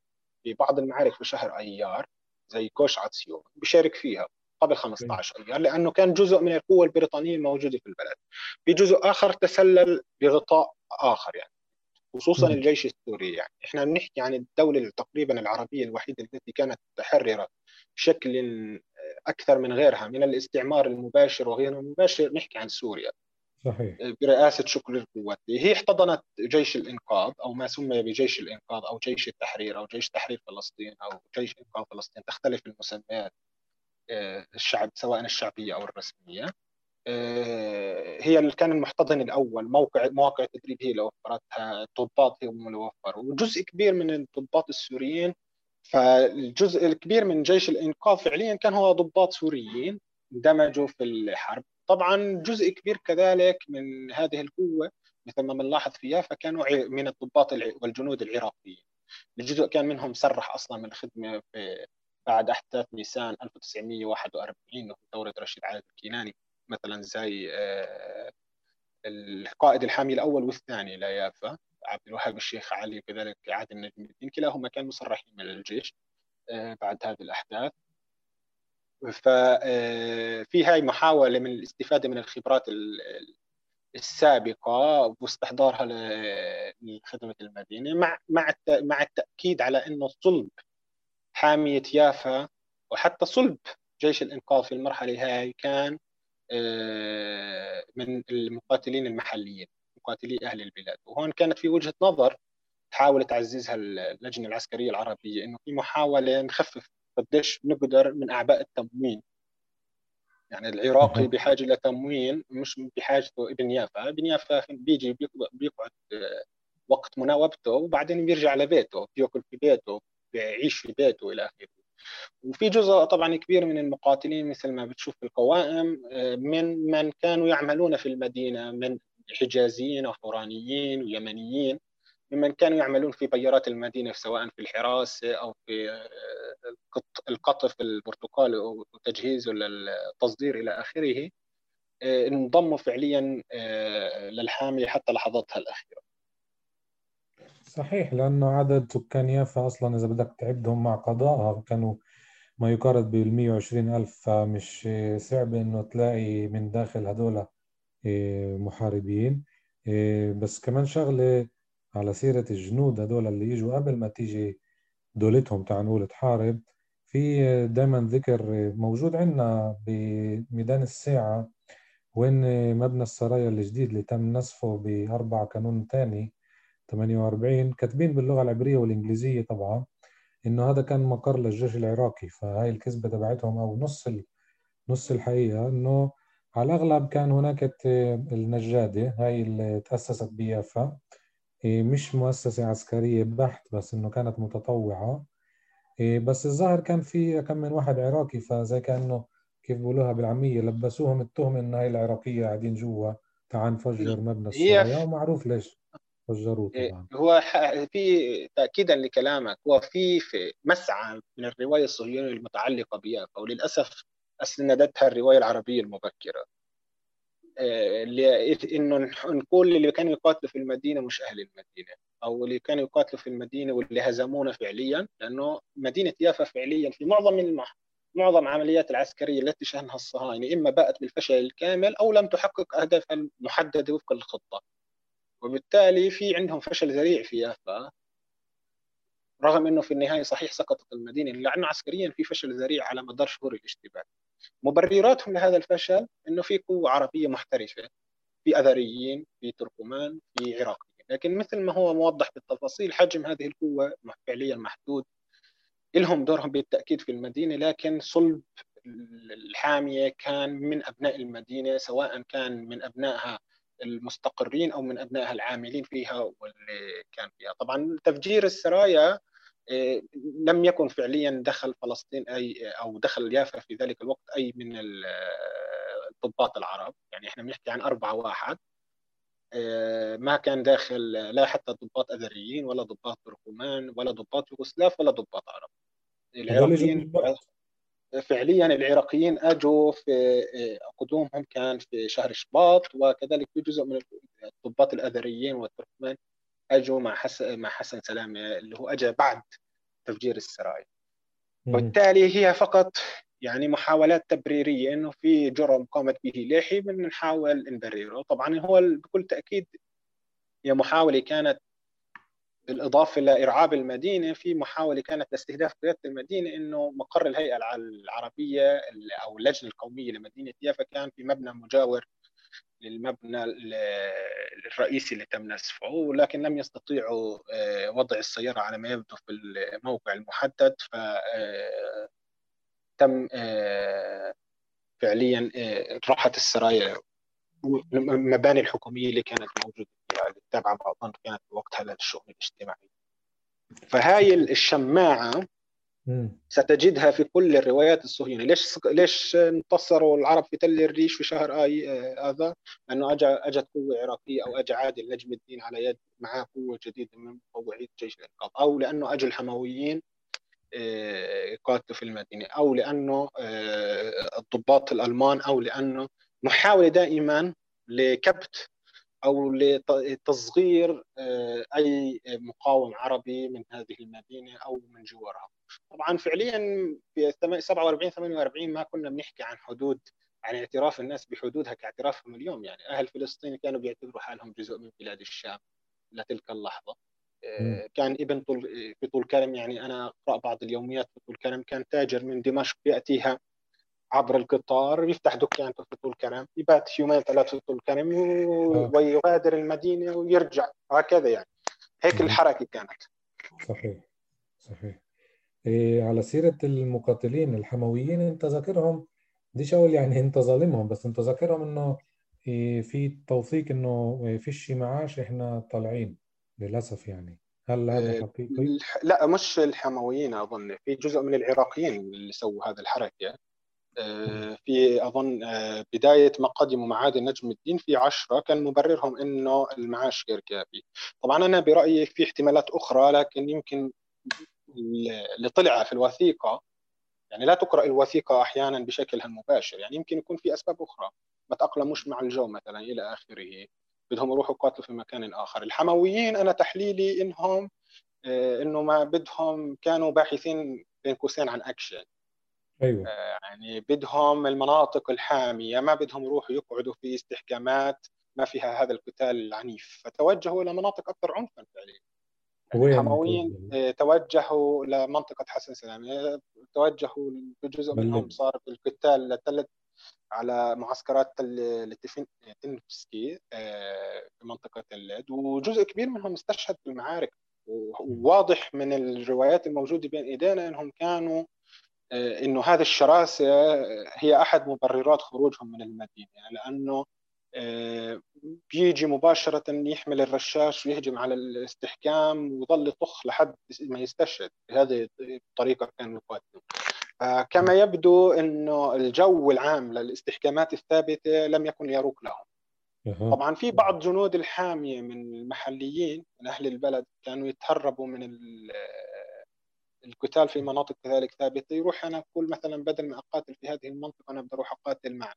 في بعض المعارك في شهر أيار. زي كوش عطسيون بيشارك فيها قبل 15 ايار لأنه كان جزء من القوة البريطانية الموجودة في البلد. في جزء آخر تسلل بغطاء آخر يعني خصوصا. الجيش السوري يعني. إحنا بنحكي عن الدولة تقريبا العربية الوحيدة التي كانت متحرره بشكل أكثر من غيرها من الاستعمار المباشر وغير المباشر نحكي عن سوريا.
صحيح.
برئاسة شكر القوات هي احتضنت جيش الإنقاذ أو ما سمي بجيش الإنقاذ أو جيش التحرير أو جيش تحرير فلسطين أو جيش إنقاذ فلسطين. تختلف المسميات آه، الشعب سواء الشعبية أو الرسمية. آه، هي اللي كان المحتضن الأول. موقع مواقع التدريب هي اللي وفرتها. الضباط هي اللي وفروا. وجزء كبير من الضباط السوريين فالجزء الكبير من جيش الإنقاذ فعليا كان هو ضباط سوريين اندمجوا في الحرب. طبعا جزء كبير كذلك من هذه القوة مثل ما بنلاحظ فيها فكانوا من الضباط والجنود العراقيين. الجزء كان منهم سرح أصلا من الخدمه في بعد أحداث نيسان 1941 ثوره رشيد عادل الكيناني مثلا زي آه، القائد الحامي الأول والثاني لا يافا عبد الوهاب الشيخ علي وكذلك عادل النجم الدين كلاهما كانوا مسرحين من الجيش آه، بعد هذه الأحداث. ففي آه، هاي محاولة من الاستفادة من الخبرات السابقة واستحضارها لخدمة المدينة مع مع مع التأكيد على أنه صلب حامية يافا وحتى صلب جيش الإنقاذ في المرحلة هاي كان آه، من المقاتلين المحليين مقاتلي أهل البلاد. وهون كانت في وجهة نظر تحاول تعززها اللجنة العسكرية العربية أنه في محاولة نخفف قديش نقدر من أعباء التموين. يعني العراقي بحاجة لتموين مش بحاجته ابن يافا. ابن يافا بيجي بيقعد آه، وقت مناوبته وبعدين بيرجع لبيته بيأكل في بيته بيعيش في بيته إلى آخره. وفي جزء طبعا كبير من المقاتلين مثل ما بتشوف في القوائم آه، من من كانوا يعملون في المدينة من حجازيين وحورانيين ويمنيين ممن كانوا يعملون في بيارات المدينة سواء في الحراسه أو في آه، القطف البرتقالي وتجهيزه للتصدير إلى آخره انضموا فعليا للحامية حتى لحظاتها الأخيرة.
صحيح لأنه عدد سكان يافا أصلا إذا بدك تعدهم مع قضائها كانوا ما يقارب بال 120 ألف فمش صعب إنه تلاقي من داخل هدول محاربين بس كمان شغلة على سيرة الجنود هدول اللي يجوا قبل ما تيجي دولتهم تعال نقول تحارب في دائما ذكر موجود عندنا بميدان الساعة وين مبنى السرايا الجديد اللي تم نسفه بأربعة كانون تاني 48 كاتبين باللغة العبرية والإنجليزية طبعا إنه هذا كان مقر للجيش العراقي. فهاي الكذبة تبعتهم أو نص نص الحقيقة إنه على الأغلب كان هناك النجادة هاي اللي تأسست بيافا. مش مؤسسة عسكرية بحت بس إنه كانت متطوعة. إيه، بس الظاهر كان في كم من واحد عراقي فزي كأنه كيف بقولوها بالعامية لبسوهم التهمة إن هاي العراقية قاعدين جوا. تعال نفجر مبنى السرايا ومعروف ليش فجروه
إيه،
طبعا.
هو في تأكيدا لكلامك هو في, في مسعى من الرواية الصهيونية المتعلقة بيافا وللأسف أسندتها الرواية العربية المبكرة. إنه نقول اللي كانوا يقاتلوا في المدينة مش أهل المدينة أو اللي كانوا يقاتلوا في المدينة واللي هزمونا فعليا لأنه مدينة يافا فعليا في معظم المح... معظم العمليات العسكرية التي شنها الصهاينة إما باءت بالفشل الكامل أو لم تحقق اهدافها المحدده وفق الخطه وبالتالي في عندهم فشل ذريع في يافا رغم إنه في النهاية صحيح سقطت المدينة لأنه عسكريا في فشل ذريع على مدار شهور الاشتباك مبرراتهم لهذا الفشل إنه في قوة عربية محترفة في أذريين في تركمان في عراقيين. لكن مثل ما هو موضح بالتفاصيل حجم هذه القوة فعليا محدود. لهم دورهم بالتأكيد في المدينة لكن صلب الحامية كان من أبناء المدينة سواء كان من أبنائها المستقرين أو من أبنائها العاملين فيها واللي كان فيها. طبعا تفجير السرايا إيه، لم يكن فعليا دخل فلسطين أي أو دخل يافا في ذلك الوقت أي من الضباط العرب. يعني إحنا بنحكي عن أربعة واحد. إيه، ما كان داخل لا حتى ضباط أذريين ولا ضباط تركمان ولا ضباط يوغوسلاف ولا ضباط عرب. العراقيين فعليا العراقيين أجوا في إيه، قدومهم كان في شهر شباط وكذلك في جزء من الضباط الأذريين والتركمان أجوا مع حسن مع حسن سلامه اللي هو اجى بعد تفجير السرايا وبالتالي هي فقط يعني محاولات تبريرية إنه في جرم قامت به ليحي بدنا نحاول نبرره. طبعا هو بكل تأكيد هي محاولة كانت بالاضافه لارعاب المدينة في محاولة كانت لاستهداف قيادة المدينة إنه مقر الهيئة العربية أو اللجنة القومية لمدينة يافا كان في مبنى مجاور للمبنى الرئيسي اللي تم نسفه ولكن لم يستطيعوا آه، وضع السيارة على ما يبدو في الموقع المحدد ف آه، تم آه، فعليا راحت السرايا المباني الحكومية اللي كانت موجودة. اللي تابعة بعضا كانت وقتها للشؤون الاجتماعية. فهاي الشماعة ستجدها في كل الروايات الصهيونية. ليش ليش انتصروا العرب في تل الريش في شهر آي آه، اذار لأنه اجى أجت قوة عراقية أو اجى عادل نجم الدين على يد معه قوة جديدة من مطوعي جيش الإنقاذ. أو لأنه اجى الحمويين آه، في المدينة. أو لأنه آه، الضباط الألمان. أو لأنه محاوله دائما لكبت أو لتصغير أي مقاوم عربي من هذه المدينة أو من جوارها. طبعا فعليا في 47 48 ما كنا بنحكي عن حدود عن اعتراف الناس بحدودها كاعترافهم اليوم. يعني أهل فلسطين كانوا بيعتبروا حالهم جزء من بلاد الشام لتلك اللحظة. آه، كان ابن طول في طول كرم يعني أنا أقرأ بعض اليوميات في طول كرم كان تاجر من دمشق يأتيها عبر القطار يفتح دكانته في طول كرم يبات يومين ثلاثة في طول كرم آه. ويغادر المدينة ويرجع هكذا يعني. هيك الحركة كانت.
صحيح صحيح. إيه على سيرة المقاتلين الحمويين انت ذاكرهم؟ ديش أقول يعني انت ظالمهم بس انت ذاكرهم إنه إيه في توثيق إنه فيش معاش إحنا طالعين للأسف يعني. هل هذا
إيه،
حقيقي؟
لا مش الحمويين أظن في جزء من العراقيين اللي سووا هذه الحركة. إيه، في أظن آه، بداية ما قدموا معادن نجم الدين في عشرة كان مبررهم إنه المعاش غير كافي طبعا أنا برأيي في احتمالات أخرى لكن يمكن اللي طلع في الوثيقة يعني لا تقرأ الوثيقة أحيانا بشكلها المباشر يعني يمكن يكون في أسباب أخرى. ما تأقلموش مع الجو مثلا إلى آخره. بدهم يروحوا يقاتلوا في مكان آخر. الحمويين أنا تحليلي إنهم آه، إنه ما بدهم كانوا باحثين بين قوسين عن أكشن.
أيوه.
آه، يعني بدهم المناطق الحامية ما بدهم يروحوا يقعدوا في استحكامات ما فيها هذا القتال العنيف. فتوجهوا إلى مناطق أكثر عنفا فعليا. يعني الحمويين آه، توجهوا لمنطقه حسن سلامه توجهوا بجزء منهم صار القتال لثلاث على معسكرات التنفسكي في منطقة اللد وجزء كبير منهم استشهد في المعارك وواضح من الروايات الموجودة بين إيدينا إنهم كانوا آه، إنه هذه الشراسة هي أحد مبررات خروجهم من المدينة يعني لأنه آه، بيجي مباشرة يحمل الرشاش ويهجم على الاستحكام ويظل يطخ لحد ما يستشهد بهذه الطريقة كانوا يقاتلوا فكما يبدو إنه الجو العام للاستحكامات الثابتة لم يكن يروق لهم. طبعا في بعض جنود الحامية من المحليين من أهل البلد كانوا يتهربوا من القتال في مناطق كذلك ثابتة يروح أنا أقول مثلا بدل ما أقاتل في هذه المنطقة أنا بدي أروح أقاتل مع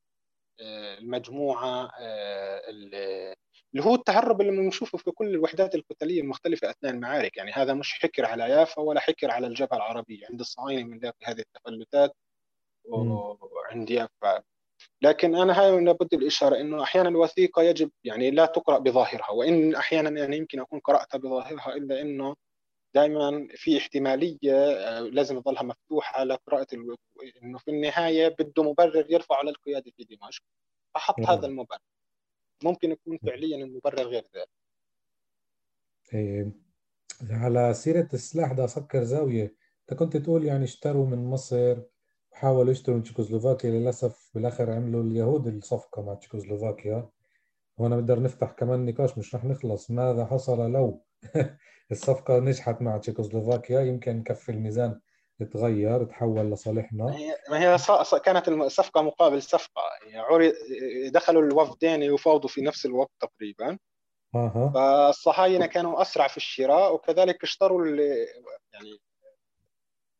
آه، المجموعة آه، اللي هو التهرب اللي بنشوفه في كل الوحدات القتالية المختلفة أثناء المعارك. يعني هذا مش حكر على يافا ولا حكر على الجبهة العربية. عند الصهاينه بنلاقي هذه التفلتات وعند يافا. لكن أنا هاي لابد الإشارة إنه أحيانا الوثيقة يجب يعني لا تقرأ بظاهرها وإن أحيانا يعني يمكن أكون قرأتها بظاهرها إلا إنه دائما في احتمالية آه، لازم تظلها مفتوحة لقراءة إنه في النهاية بده مبرر يرفع على القياده في دمشق. فحط. هذا المبرر. ممكن يكون فعليا المبرر غير ذلك.
إيه على سيرة السلاح ده أسكر زاوية. أنت كنت تقول يعني اشتروا من مصر حاولوا يشتروا من تشيكوسلوفاكيا للأسف بالآخر عملوا اليهود الصفقة مع تشيكوسلوفاكيا. هنا بنقدر نفتح كمان نقاش مش رح نخلص. ماذا حصل لو الصفقة نجحت مع تشيكوسلوفاكيا يمكن كف الميزان تغير تحول لصالحنا.
ما هي كانت الصفقة مقابل صفقة. يعني دخلوا الوفدين يفاوضوا في نفس الوقت تقريبا.
أها.
فالصهاينة كانوا أسرع في الشراء وكذلك اشتروا يعني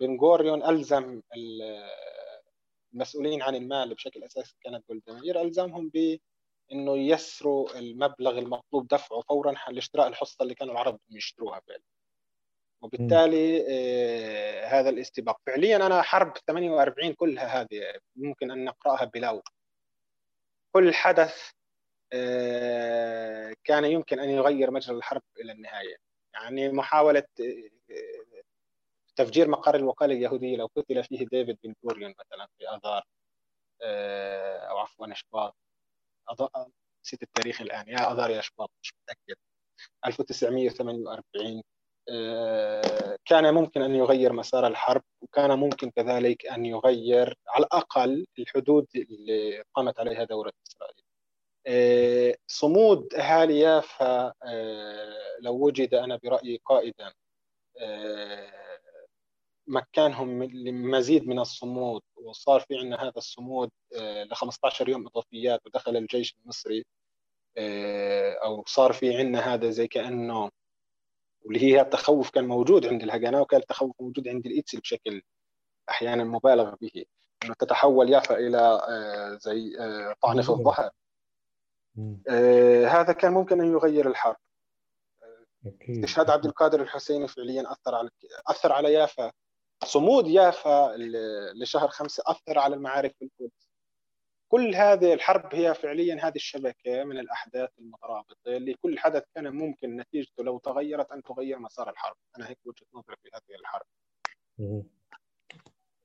بن غوريون ألزم المسؤولين عن المال بشكل أساسي كانت بولدمير ألزمهم ب إنه يسروا المبلغ المطلوب دفعه فورا لاشتراء الحصة اللي كانوا العرب يشتروها فعلا. وبالتالي آه هذا الاستباق. فعليا أنا حرب 48 كلها هذه ممكن أن نقرأها بلاو كل حدث آه كان يمكن أن يغير مجرى الحرب إلى النهاية. يعني محاولة آه، تفجير مقر الوكاله اليهوديه لو قتل فيه ديفيد بن مثلا في آذار آه، أو عفوا أشباط. نسيت التاريخ الآن. يا اذار يا اشباط مش متأكد. 1948 آه، كان ممكن أن يغير مسار الحرب وكان ممكن كذلك أن يغير على الأقل الحدود اللي قامت عليها دولة إسرائيل. آه، صمود أهالي يافا لو وجد أنا برأيي قائدا مكانهم لمزيد من الصمود وصار في عندنا هذا الصمود آه، ل 15 يوم إضافيات ودخل الجيش المصري آه، أو صار في عندنا هذا زي كأنه واللي هي التخوف كان موجود عند الهجنة وكان التخوف موجود عند الايتسل بشكل أحيانا مبالغ به إنه تتحول يافا إلى آه، زي طعنة في الظهر. هذا كان ممكن أن يغير الحرب. استشهاد عبد القادر الحسيني فعليا أثر على أثر على يافا. صمود يافا لشهر خمسة أثر على المعارك في القدس كل هذه الحرب هي فعليا هذه الشبكة من الأحداث المترابطة اللي كل حدث كان ممكن نتيجته لو تغيرت أن تغير مسار الحرب. أنا هيك وجهة نظري في هذه الحرب.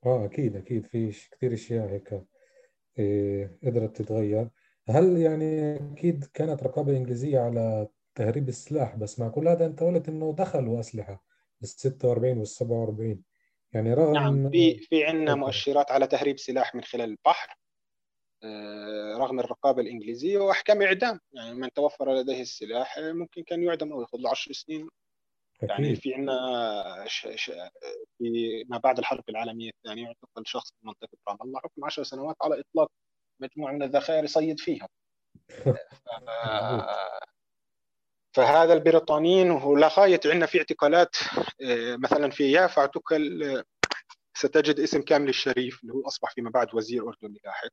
آه أكيد أكيد. في كثير أشياء هيك إيه قدرت تتغير. هل يعني أكيد كانت رقابة إنجليزية على تهريب السلاح بس مع كل هذا أنت قلت إنه دخلوا أسلحة ال 46 وال 47 يعني رغم
نعم في في عندنا مؤشرات على تهريب سلاح من خلال البحر آه، رغم الرقابة الإنجليزية وأحكام إعدام. يعني من توفر لديه السلاح ممكن كان يعدم أو ياخذ له 10 سنين. يعني في عندنا في ما بعد الحرب العالمية الثانية اعتقل شخص في منطقة رام الله حكم 10 سنوات على إطلاق مجموعة من الذخائر يصيد فيها. فهذا البريطانيين ولغايه عندنا في اعتقالات مثلا في يافا اعتقل ستجد اسم كامل الشريف اللي هو أصبح فيما بعد وزير اردني لاحق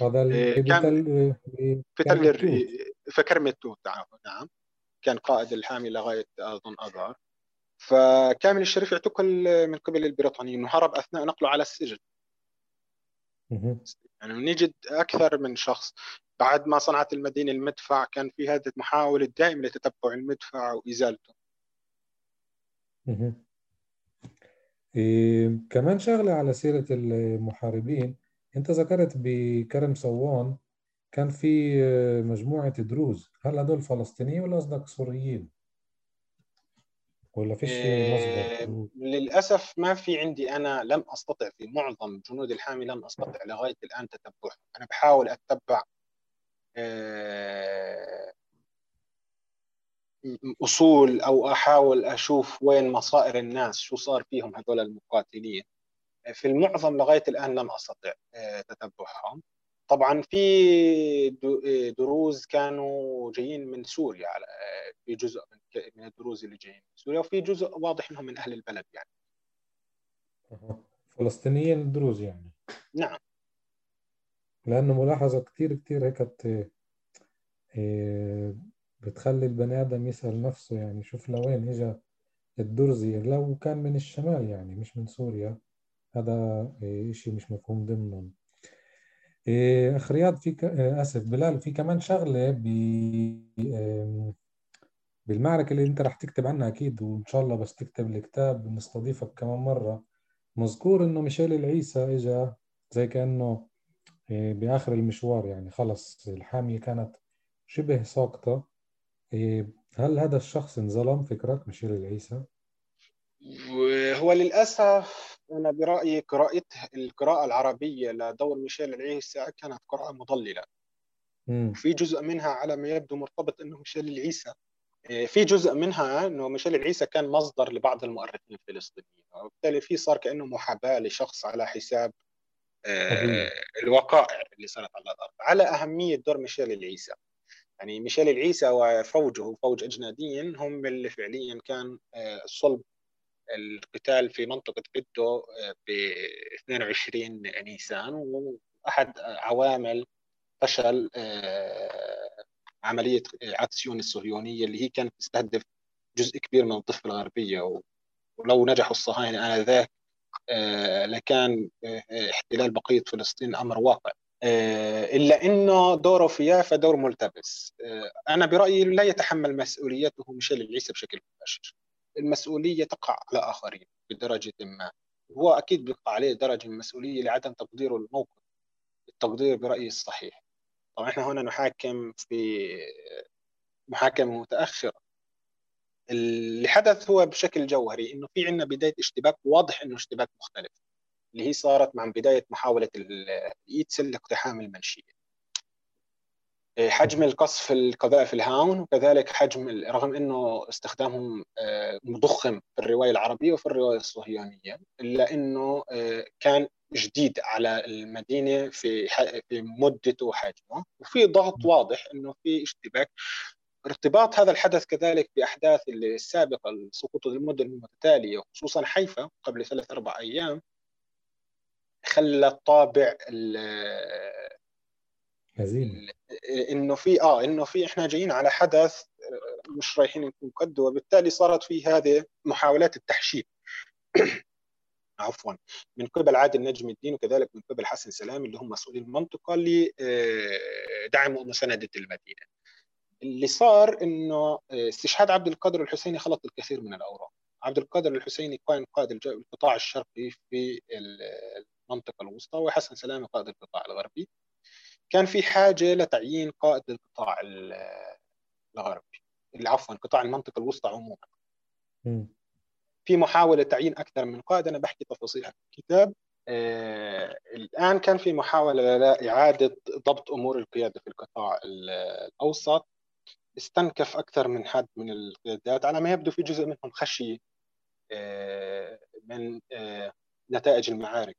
هذا اللي كان
في تل في التوت نعم كان قائد الحامي لغاية أظن اذار فكامل الشريف اعتقل من قبل البريطانيين وهرب أثناء نقله على السجن. يعني نجد أكثر من شخص. بعد ما صنعت المدينة المدفع كان في هذه المحاولة الدائمة لتتبع المدفع وإزالته.
إيه كمان شغلة على سيرة المحاربين. أنت ذكرت بكرم صوان كان في مجموعة دروز. هل هدول فلسطينيين ولا قصدك سوريين؟ ولا فيش
إيه
مصدر؟
للأسف ما في عندي. أنا لم أستطع في معظم جنود الحامي لم أستطع لغاية الآن تتبعهم. أنا بحاول إيه أصول أو أحاول أشوف وين مصائر الناس شو صار فيهم هذول المقاتلين. في المعظم لغاية الآن لم أستطع تتبعهم. طبعا في دروز كانوا جايين من سوريا على في جزء من الدروز اللي جايين من سوريا وفي جزء واضح إنهم من أهل البلد يعني.
فلسطينيين الدروز يعني.
نعم.
لأنه ملاحظة كثير كثير هيك بتخلي البني آدم يسأل نفسه يعني شوف لوين اجى الدرزي لو كان من الشمال يعني مش من سوريا هذا إشي مش مفهوم ضمنهم. أخ رياض في ك... آسف بلال في كمان شغلة ب بالمعركة اللي أنت رح تكتب عنها أكيد وإن شاء الله بس تكتب الكتاب نستضيفك كمان مرة. مذكور إنه ميشيل العيسى اجى زي كأنه بآخر المشوار يعني خلص الحامية كانت شبه ساقطة. هل هذا الشخص انظلم فكرك ميشيل العيسى؟
وهو للأسف أنا برايي قراءته القراءة العربية لدور ميشيل العيسى كانت قراءة مضللة. وفي جزء منها على ما يبدو مرتبط إنه ميشيل العيسى في جزء منها إنه ميشيل العيسى كان مصدر لبعض المؤرخين الفلسطينيين وبالتالي في صار كأنه محاباة لشخص على حساب الوقائع اللي صارت على الأرض على أهمية دور ميشيل العيسى. يعني ميشيل العيسى وفوجه فوج اجناديين هم اللي فعليا كان صلب القتال في منطقة بدو ب 22 نيسان وأحد عوامل فشل عملية عدسيون الصهيونية اللي هي كانت تستهدف جزء كبير من الضفة الغربية ولو نجحوا الصهاينة آنذاك لكان احتلال بقية فلسطين أمر واقع. إلا أنه دوره في يافا دور ملتبس أنا برأيي لا يتحمل مسؤوليته ميشيل العيسى بشكل مباشر. المسؤولية تقع على آخرين بدرجة ما. هو أكيد بيقع عليه درجة من المسؤولية لعدم تقديره الموقف. التقدير برأيي الصحيح. طبعا إحنا هنا نحاكم في محاكمة متأخرة. اللي حدث هو بشكل جوهري إنه في عندنا بداية اشتباك واضح إنه اشتباك مختلف. اللي هي صارت مع بداية محاولة الايتسل لاقتحام المنشية. حجم القصف القذائف الهاون وكذلك حجم رغم إنه استخدامهم مضخم في الرواية العربية وفي الرواية الصهيونية إلا إنه كان جديد على المدينة في في مدته وحجمه. وفي ضغط واضح إنه في اشتباك ارتباط هذا الحدث كذلك بأحداث السابقة سقوط المدن المتتالية خصوصا حيفا قبل ثلاث أربع أيام خلى الطابع إنه في آه إنه في إحنا جايين على حدث مش رايحين نكون قد وبالتالي صارت في هذه محاولات التحشيد. عفوا. من قبل عادل نجم الدين وكذلك من قبل حسن سلام اللي هم مسؤولين المنطقة اللي دعموا مساندة المدينة. اللي صار إنه استشهاد عبد القادر الحسيني خلط الكثير من الأوراق. عبد القادر الحسيني كان قائد القطاع الشرقي في المنطقة الوسطى وحسن سلامة قائد القطاع الغربي. كان في حاجة لتعيين قائد القطاع الغربي عفوا قطاع المنطقة الوسطى عموما.
م.
في محاولة تعيين أكثر من قائد أنا بحكي تفاصيلها في الكتاب آه الآن كان في محاولة لإعادة ضبط أمور القيادة في القطاع الأوسط استنكف أكثر من حد من القيادات على ما يبدو في جزء منهم خشية آه من آه نتائج المعارك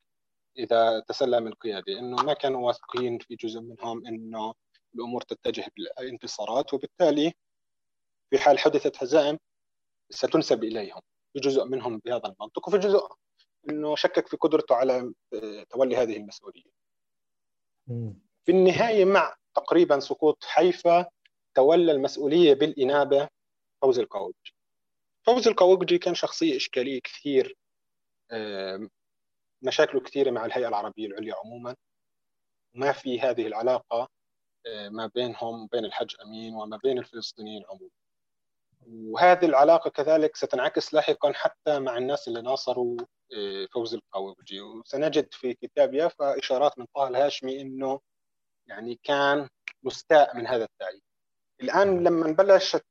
إذا تسلم القيادة إنه ما كانوا واثقين في جزء منهم إنه الأمور تتجه بالانتصارات وبالتالي في حال حدثت هزائم ستنسب إليهم في جزء منهم بهذا المنطق وفي جزء إنه شكك في قدرته على تولي هذه المسؤولية. في النهاية مع تقريبا سقوط حيفا تولى المسؤولية بالإنابة فوز القوقجي. فوز القوقجي كان شخصية إشكالية كثير مشاكله كثيرة مع الهيئة العربية العليا عموما ما في هذه العلاقة ما بينهم وبين الحج أمين وما بين الفلسطينيين عموما. وهذه العلاقة كذلك ستنعكس لاحقا حتى مع الناس اللي ناصروا فوز القوقجي وسنجد في كتاب يافا إشارات من طه الهاشمي إنه يعني كان مستاء من هذا التعيين الآن لما بلشت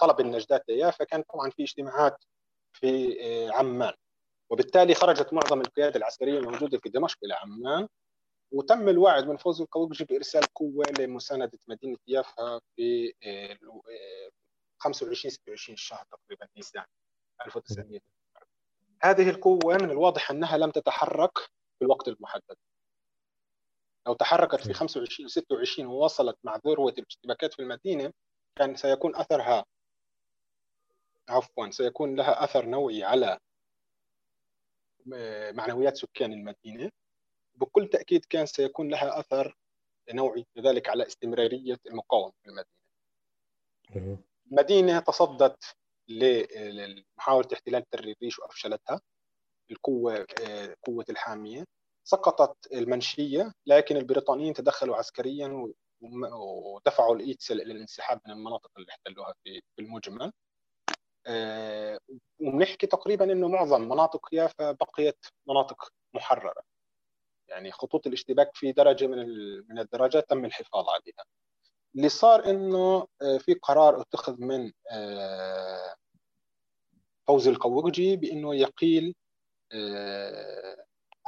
طلب النجدات ليافا كان طبعا في اجتماعات في آه، عمان. وبالتالي خرجت معظم القيادة العسكرية الموجودة في دمشق إلى عمان. وتم الوعد من فوز القوقجي بارسال قوة لمساندة مدينة يافا في 25 آه، 26 شهر تقريبا نيسان 1900 هذه القوة من الواضح أنها لم تتحرك في الوقت المحدد. لو تحركت في 25 26 ووصلت مع ذروة الاشتباكات في المدينة كان سيكون أثرها عفوا سيكون لها أثر نوعي على آه، معنويات سكان المدينة. بكل تأكيد كان سيكون لها أثر نوعي كذلك على استمرارية المقاومة في المدينة. المدينة تصدت لمحاولة احتلال تل الريش وأفشلتها القوة قوة الحامية. سقطت المنشية لكن البريطانيين تدخلوا عسكريا ودفعوا الايتسل إلى الانسحاب من المناطق اللي احتلوها في المجمل. آه، وبنحكي تقريبا إنه معظم مناطق يافا بقيت مناطق محررة. يعني خطوط الاشتباك في درجة من من الدرجات تم الحفاظ عليها. اللي صار إنه آه، في قرار اتخذ من آه، فوزي القوقجي بإنه يقيل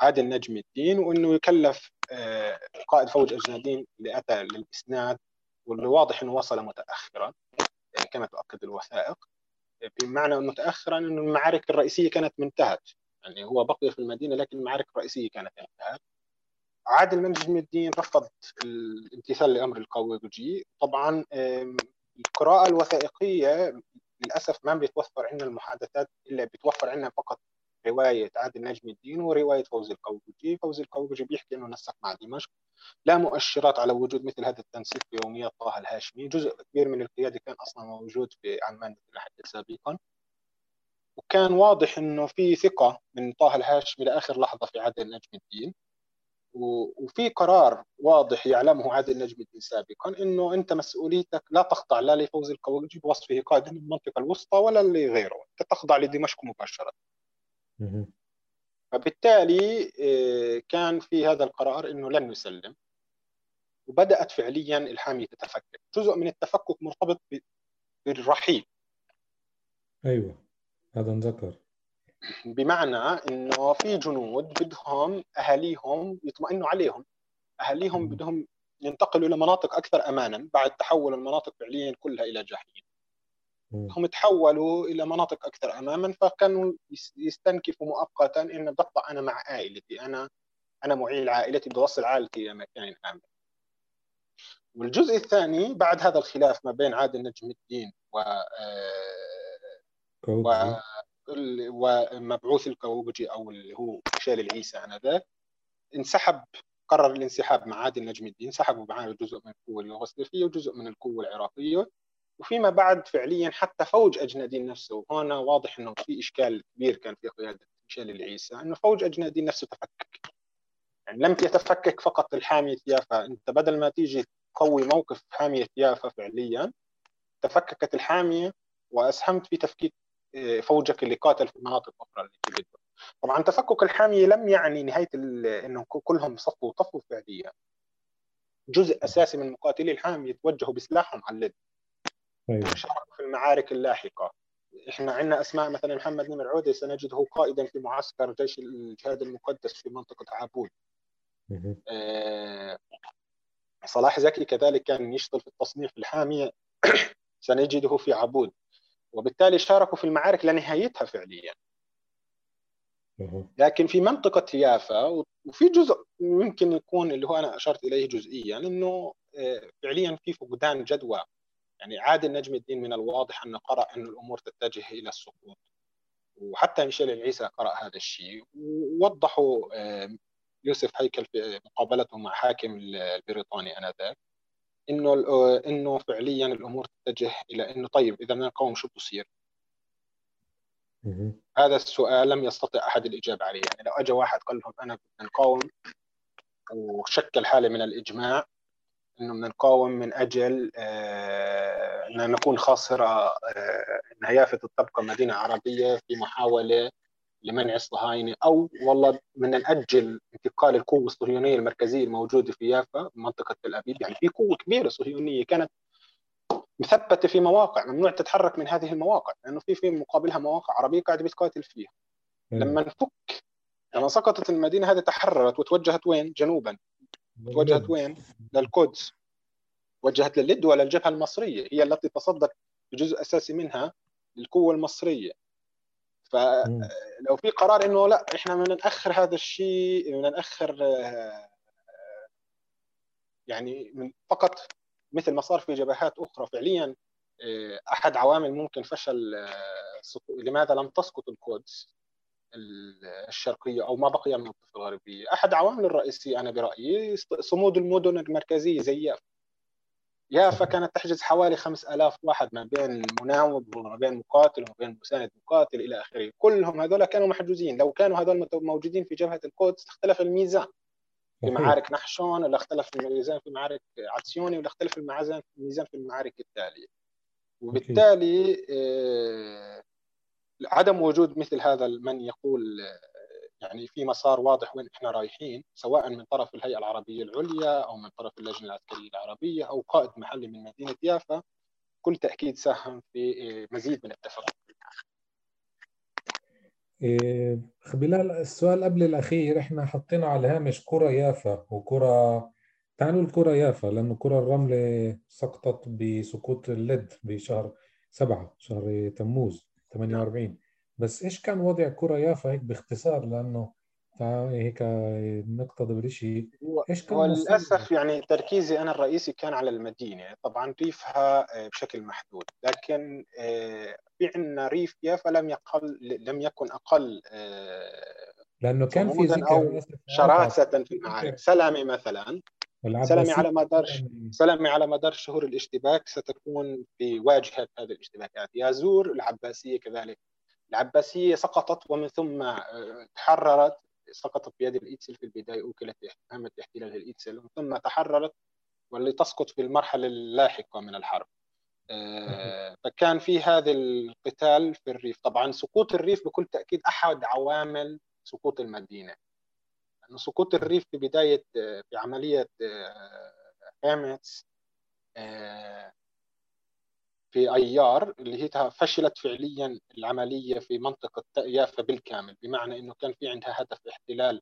عادل نجم الدين وإنه يكلف قائد فوج أجنادين اللي اتى للإسناد واللي واضح إنه وصل متاخرا يعني كما تؤكد الوثائق. بمعنى متاخرا إنه المعارك الرئيسية كانت منتهت. يعني هو بقي في المدينة لكن المعارك الرئيسية كانت انتهت عادل نجم الدين رفض الامتثال لأمر القوقجي طبعا القراءة الوثائقية للأسف ما بيتوفر عندنا المحادثات إلا بيتوفر عندنا فقط رواية عادل نجم الدين ورواية فوزي القوقجي، فوزي القوقجي بيحكي إنه نسق مع دمشق. لا مؤشرات على وجود مثل هذا التنسيق في يوميات طه الهاشمي، جزء كبير من القيادة كان أصلا موجود في عمان مثل حدث سابقا وكان واضح إنه في ثقة من طه الهاشمي لآخر لحظة في عادل نجم الدين. وفي قرار واضح يعلمه عادل نجم الدين سابقا إنه أنت مسؤوليتك لا تخضع لا لفوز القوقجي بوصفه قائدا المنطقة الوسطى ولا لغيره، أنت تخضع لدمشق مباشرة. فبالتالي آه، كان في هذا القرار إنه لن يسلم وبدأت فعليا الحامية تتفكك، جزء من التفكك مرتبط بالرحيل.
أيوه هذا انذكر.
بمعنى إنه في جنود بدهم أهاليهم يطمئنوا عليهم. أهاليهم بدهم ينتقلوا إلى مناطق أكثر امانا بعد تحول المناطق فعليا كلها إلى جحيم هم يتحولوا إلى مناطق أكثر اماما فكانوا يستنكفوا مؤقتا انه بدي اطلع أنا مع عائلتي. أنا أنا معيل عائلتي بدي اوصل عائلتي إلى مكان آمن. والجزء الثاني بعد هذا الخلاف ما بين عادل نجم الدين و و ومبعوث الكوبجي أو اللي هو شال العيسى آنذاك انسحب قرر الانسحاب مع عادل نجم الدين سحبوا معاه جزء من القوة اليوغوسلافية وجزء من القوة العراقية. وفيما بعد فعليا حتى فوج اجنادين نفسه هنا واضح إنه في إشكال كبير كان في قيادة ميشيل العيسى إنه فوج اجنادين نفسه تفكك. يعني لم يتفكك فقط الحامية يافا أنت بدل ما تيجي تقوي موقف حامية يافا فعليا تفككت الحامية وأسهمت في تفكيك فوجك اللي قاتل في مناطق أخرى اللي في ليبيا طبعا تفكك الحامية لم يعني نهاية انه كلهم صفوا وطفوا فعليا. جزء أساسي من مقاتلي الحامية توجهوا بسلاحهم على اللد أيوة. شاركوا في المعارك اللاحقة. إحنا عندنا أسماء مثلا محمد نمر عوده سنجده قائدا في معسكر جيش الجهاد المقدس في منطقة عابود آه صلاح زكي كذلك كان يشتغل في التصنيف في الحاميه سنجده في عبود وبالتالي شاركوا في المعارك لنهايتها فعليا. لكن في منطقة يافا وفي جزء يمكن يكون اللي هو أنا أشرت إليه جزئيا أنه آه، فعليا في فقدان جدوى. يعني عادل نجم الدين من الواضح أنه قرأ أن الأمور تتجه إلى السقوط. وحتى ميشيل العيسى قرأ هذا الشيء. ووضحوا يوسف هيكل في مقابلته مع حاكم البريطاني آنذاك إنه إنه فعليا الأمور تتجه إلى إنه طيب إذا بدنا نقاوم شو بصير؟ هذا السؤال لم يستطع أحد الإجابة عليه. يعني لو اجى واحد قال لهم أنا بدنا نقاوم وشكل حاله من الإجماع إنه بدنا نقاوم من أجل آه ان نكون خاصرة ان يافت تبقى مدينه عربيه في محاولة لمنع الصهاينه أو والله بدنا نأجل انتقال القوة الصهيونية المركزية الموجودة في يافا منطقة تل أبيب. يعني في قوة كبيرة صهيونية كانت مثبتة في مواقع ممنوع تتحرك من هذه المواقع لأنه في في مقابلها مواقع عربية قاعدة بتقاتل فيها. لما نفك لما سقطت المدينة هذه تحررت وتوجهت وين؟ جنوبا. توجهت وين؟ للقدس. وجهت للد ولا الجبهة المصرية هي التي تصدت بجزء أساسي منها للقوة المصرية. فلو في قرار إنه لا إحنا بدنا ناخر هذا الشيء بدنا ناخر آه، يعني من فقط مثل ما صار في جبهات أخرى فعليا آه، أحد عوامل ممكن فشل آه، لماذا لم تسقط القدس؟ الشرقية أو ما بقي من الضفه الغربية. أحد العوامل الرئيسية أنا برأيي صمود المدن المركزية زي يافا. يافا كانت تحجز حوالي 5000 واحد ما بين مناوب وما بين مقاتل وما بين مساند مقاتل إلى آخره. كلهم هذول كانوا محجوزين. لو كانوا هذول موجودين في جبهة القدس اختلف الميزان. في معارك نحشون ولا اختلف الميزان في معارك عطسيوني ولا اختلف الميزان في المعارك التالية. وبالتالي آه، عدم وجود مثل هذا من يقول يعني في مسار واضح وين إحنا رايحين سواء من طرف الهيئة العربية العليا أو من طرف اللجنة العسكرية العربية أو قائد محلي من مدينة يافا كل تأكيد ساهم في آه، مزيد من التفاهم
إيه بلال السؤال قبل الأخير إحنا حطينا على الهامش كرة يافا وكرة تعالوا الكرة يافا لأنه كرة الرملة سقطت بسقوط اللد بشهر سبعة شهر تموز. 48 بس إيش كان وضع كرة يافا هيك باختصار؟ لأنه هيك نقتضي بالشيء
إيش كان وللاسف يعني تركيزي أنا الرئيسي كان على المدينة. طبعا ريفها آه، بشكل محدود. لكن آه، في عندنا ريف يافا لم يقل لم يكن أقل
آه، لأنه كان في
ذكر شراسة في المعارك. سلامي مثلا. سلامي على مدار سلامي على مدار شهور الاشتباك ستكون في واجهة هذه الاشتباكات يازور العباسية كذلك. العباسية سقطت ومن ثم آه، تحررت سقطت بيد الإيتسل في البداية أوكلت مهمة احتلال الإيتسل ومن ثم تحررت واللي تسقط في المرحلة اللاحقة من الحرب. آه، فكان في هذا القتال في الريف. طبعا سقوط الريف بكل تأكيد أحد عوامل سقوط المدينة. لأن سقوط الريف في بداية آه، في عملية هامتس في أيار اللي هي فشلت فعليا العملية في منطقة يافا بالكامل بمعنى إنه كان في عندها هدف احتلال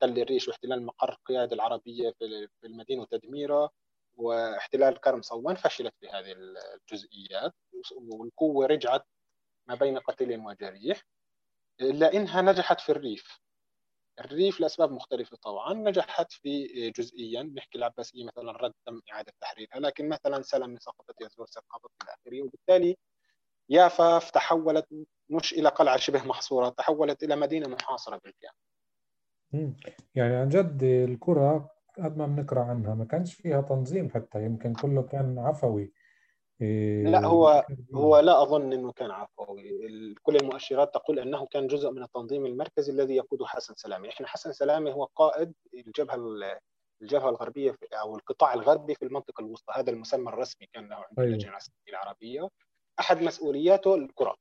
تل الريش واحتلال مقر القيادة العربية في المدينة وتدميرها واحتلال كرم صوان فشلت في هذه الجزئيات والقوة رجعت ما بين قتيل وجريح. الا انها نجحت في الريف. الريف لأسباب مختلفة طبعا نجحت في جزئيا. نحكي العباسية مثلا رد تم إعادة تحريرها لكن مثلا سلم سقطت يزور سقطت إلى آخره وبالتالي يافا تحولت مش إلى قلعة شبه محصورة تحولت إلى مدينة محاصرة بالكامل.
يعني عن جد الكرة قد ما بنقرا عنها ما كانش فيها تنظيم حتى يمكن كله كان عفوي.
لا هو هو لا أظن إنه كان عفوي. كل المؤشرات تقول أنه كان جزء من التنظيم المركزي الذي يقوده حسن سلامه إحنا حسن سلامه هو قائد الجبهة الجبهة الغربية أو القطاع الغربي في المنطقة الوسطى. هذا المسمى الرسمي كان له عند اللجنه أيوه. العسكريه العربية. أحد مسؤولياته الكرة.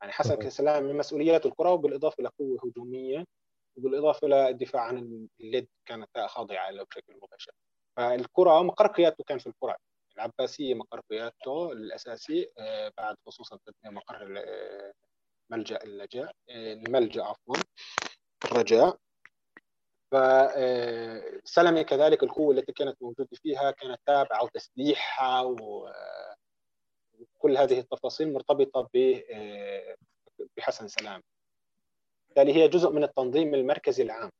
يعني حسن سلامه من مسؤولياته الكرة وبالإضافة إلى قوة هجومية وبالإضافة إلى الدفاع عن الليد كانت خاضعة له بشكل مباشر فالكرة مقر قيادته كان في الكرة. العباسية مقر قيادته الأساسي آه، بعد خصوصا تدمير مقر آه، ملجأ اللجاء آه، الملجأ عفوا الرجاء. فسلمي كذلك القوة التي كانت موجودة فيها كانت تابعة وتسليحها وكل هذه التفاصيل مرتبطة بحسن سلام بالتالي هي جزء من التنظيم المركزي العام.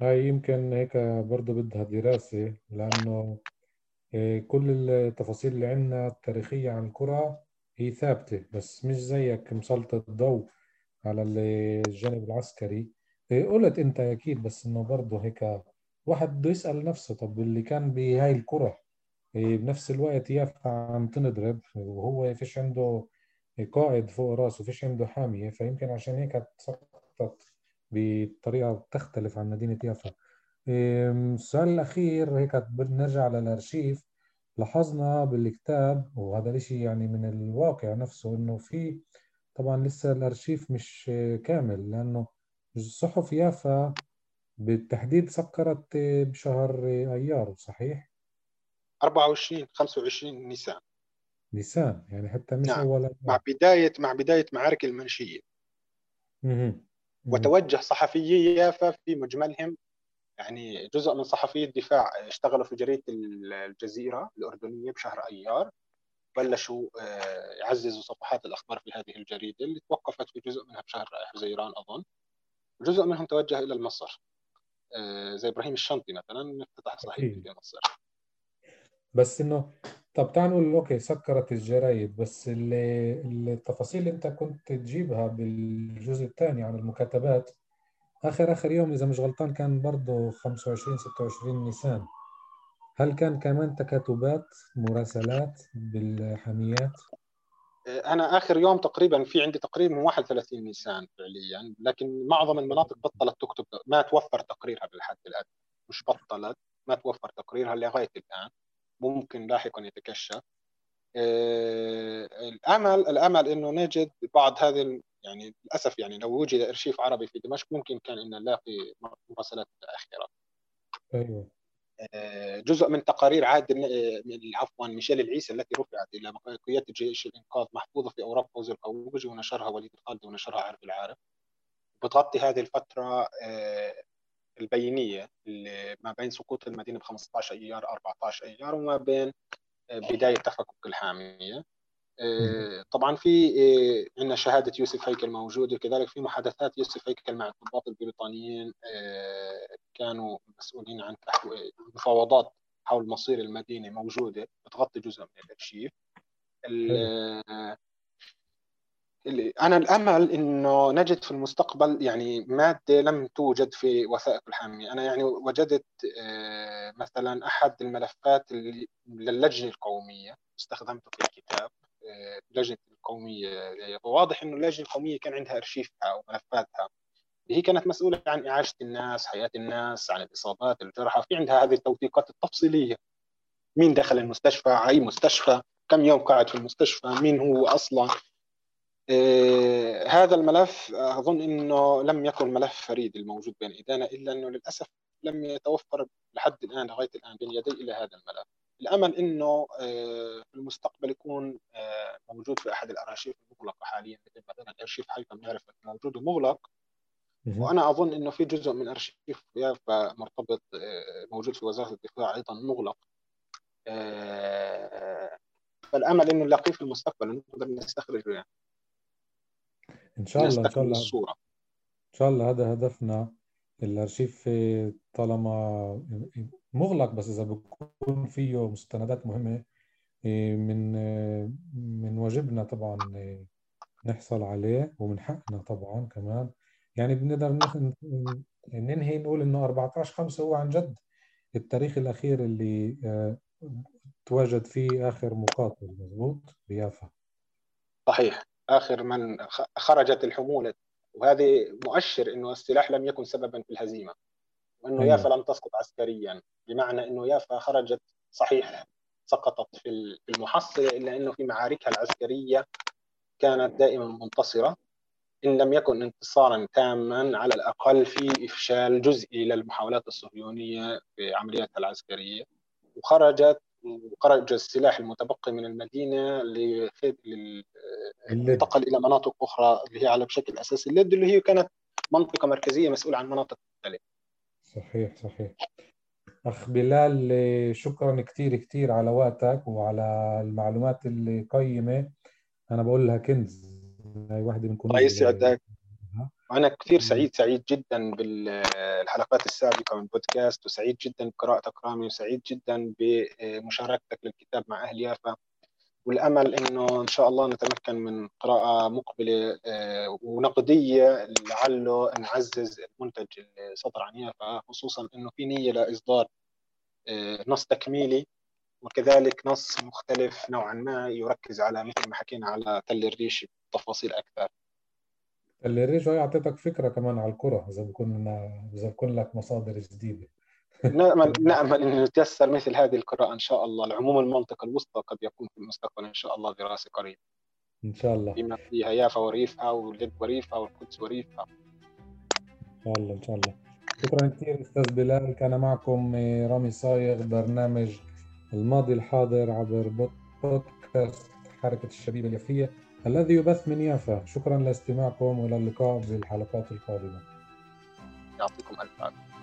هاي يمكن هيك برضه بدها دراسة لأنه كل التفاصيل اللي عندنا التاريخية عن الكرة هي ثابتة بس مش زيك مسلط الضوء على الجانب العسكري. قلت أنت أكيد بس إنه برضه هيك واحد بده يسأل نفسه طب اللي كان بهاي الكرة بنفس الوقت يافا عم تنضرب وهو فيش عنده قائد فوق راسه فيش عنده حامية فيمكن عشان هيك سقطت بطريقة تختلف عن مدينة يافا. السؤال الأخير هيك بنرجع للأرشيف. لاحظنا بالكتاب وهذا الشيء يعني من الواقع نفسه إنه في طبعا لسه الأرشيف مش كامل لأنه صحف يافا بالتحديد سكرت بشهر أيار صحيح؟
24 25 نيسان.
نيسان يعني حتى مش
نعم.
أول
مع بداية مع بداية معارك المنشية. وتوجه صحفيي يافا في مجملهم يعني جزء من صحفي الدفاع اشتغلوا في جريدة الجزيرة الأردنية بشهر أيار بلشوا آه، يعززوا صفحات الأخبار في هذه الجريدة اللي توقفت في جزء منها بشهر حزيران أظن. جزء منهم توجه إلى مصر آه، زي إبراهيم الشنطي مثلا افتتح صحيفة في مصر.
بس إنه طب تعال نقول أوكي سكرت الجرايد بس اللي التفاصيل اللي أنت كنت تجيبها بالجزء الثاني عن المكاتبات آخر آخر يوم إذا مش غلطان كان برضه 25 26 نيسان. هل كان كمان تكاتبات مراسلات بالحاميات؟
أنا آخر يوم تقريبا في عندي تقريبا 31 نيسان فعليا لكن معظم المناطق بطلت تكتب ما توفر تقريرها بالحد الأدنى. مش بطلت ما توفر تقريرها لغاية الآن. ممكن لاحقا يتكشف. آه، الأمل الأمل إنه نجد بعض هذه يعني للأسف يعني لو وجد أرشيف عربي في دمشق ممكن كان ان نلاقي مراسلات متاخره
أيوه.
آه، جزء من تقارير عاد عفوا ميشيل العيسى التي رفعت إلى قياده جيش الإنقاذ محفوظة في اوراق فوز القوبجي ونشرها وليد الخالدي ونشرها عارف العارف. بتغطي هذه الفترة آه، البينية اللي ما بين سقوط المدينة ب 15 أيار 14 أيار وما بين آه، بداية تفكك الحامية. آه، طبعا في آه، عندنا شهادة يوسف هيكل موجودة كذلك في محادثات يوسف هيكل مع الضباط البريطانيين كانوا مسؤولين عن مفاوضات حول مصير المدينة موجودة بتغطي جزء من الأرشيف. أنا الأمل إنه نجد في المستقبل يعني مادة لم توجد في وثائق الحاميه أنا يعني وجدت آه، مثلا أحد الملفات للجنة القومية استخدمته في الكتاب آه، لجنة القومية واضح إنه اللجنة القومية كان عندها ارشيفها وملفاتها هي كانت مسؤولة عن إعاشة الناس حياة الناس عن الإصابات الجرحى في عندها هذه التوثيقات التفصيلية. مين دخل المستشفى؟ أي مستشفى؟ كم يوم قاعد في المستشفى؟ مين هو أصلا؟ هذا الملف أظن إنه لم يكن ملف فريد الموجود بين إيدينا إلا أنه للأسف لم يتوفر لحد الآن لغاية الآن بين يدي إلى هذا الملف. الأمل إنه آه، في المستقبل يكون آه، موجود في أحد الارشيف المغلقة حاليا مثل مثلا الأرشيف حيث نعرف موجود ومغلق وأنا أظن إنه في جزء من أرشيف يافا مرتبط موجود في وزاره الدفاع أيضا مغلق فالامل انه نلاقيه في المستقبل ونقدر نستخرجه يعني.
إن شاء الله إن شاء الله. الصورة. إن شاء الله هذا هدفنا. الأرشيف طالما مغلق بس إذا بكون فيه مستندات مهمة من من واجبنا طبعا نحصل عليه ومن حقنا طبعا كمان. يعني بنقدر ننهي نقول إنه 14 5 هو عن جد التاريخ الأخير اللي آه، تواجد فيه آخر مقاتل مضبوط بيافا
صحيح. آخر من خرجت الحمولة. وهذه مؤشر إنه السلاح لم يكن سببا في الهزيمة. وإنه. يافا لم تسقط عسكريا. بمعنى إنه يافا خرجت صحيح سقطت في المحصلة إلا إنه في معاركها العسكرية كانت دائما منتصرة. إن لم يكن انتصارا تاما على الأقل في إفشال جزئي للمحاولات الصهيونية في عملياتها العسكرية. وخرجت وخرج السلاح المتبقي من المدينة انتقل إلى مناطق أخرى اللي هي على بشكل أساسي الليد اللي هي كانت منطقة مركزية مسؤولة عن مناطق مختلفة.
صحيح صحيح. أخ بلال شكرا كثير كثير على وقتك وعلى المعلومات اللي قيمه أنا بقول لها كنز
هي واحدة من كنوز الله يسعدك وأنا كثير سعيد سعيد جدا بالحلقات السابقة من بودكاست وسعيد جدا بقراءتك رامي وسعيد جدا بمشاركتك للكتاب مع أهل يافا. والأمل إنه إن شاء الله نتمكن من قراءة مقبلة آه، ونقدية لعله نعزز المنتج اللي صدر عن يافا خصوصا إنه في نية لإصدار آه، نص تكميلي وكذلك نص مختلف نوعا ما يركز على مثل ما حكينا على تل الريش بتفاصيل
أكثر. الريش هي اعطيتك فكرة كمان على الكرة إذا بكون إذا بكون لك مصادر جديدة.
نأمل نأمل أن يتيسر مثل هذه القراءة إن شاء الله. لعموم المنطقة الوسطى قد يكون في المستقبل إن شاء الله دراسة قريبة.
إن شاء الله.
بما فيها يافا وريفها ولب وريفها والقدس وريفها
إن شاء الله إن شاء الله. شكرا كثير أستاذ بلال. كان معكم رامي صايغ برنامج الماضي الحاضر عبر بودكاست حركة الشبيبة اليافية. الذي يبث من يافا. شكرا لاستماعكم والى اللقاء بالحلقات القادمة.
يعطيكم ألف عافية.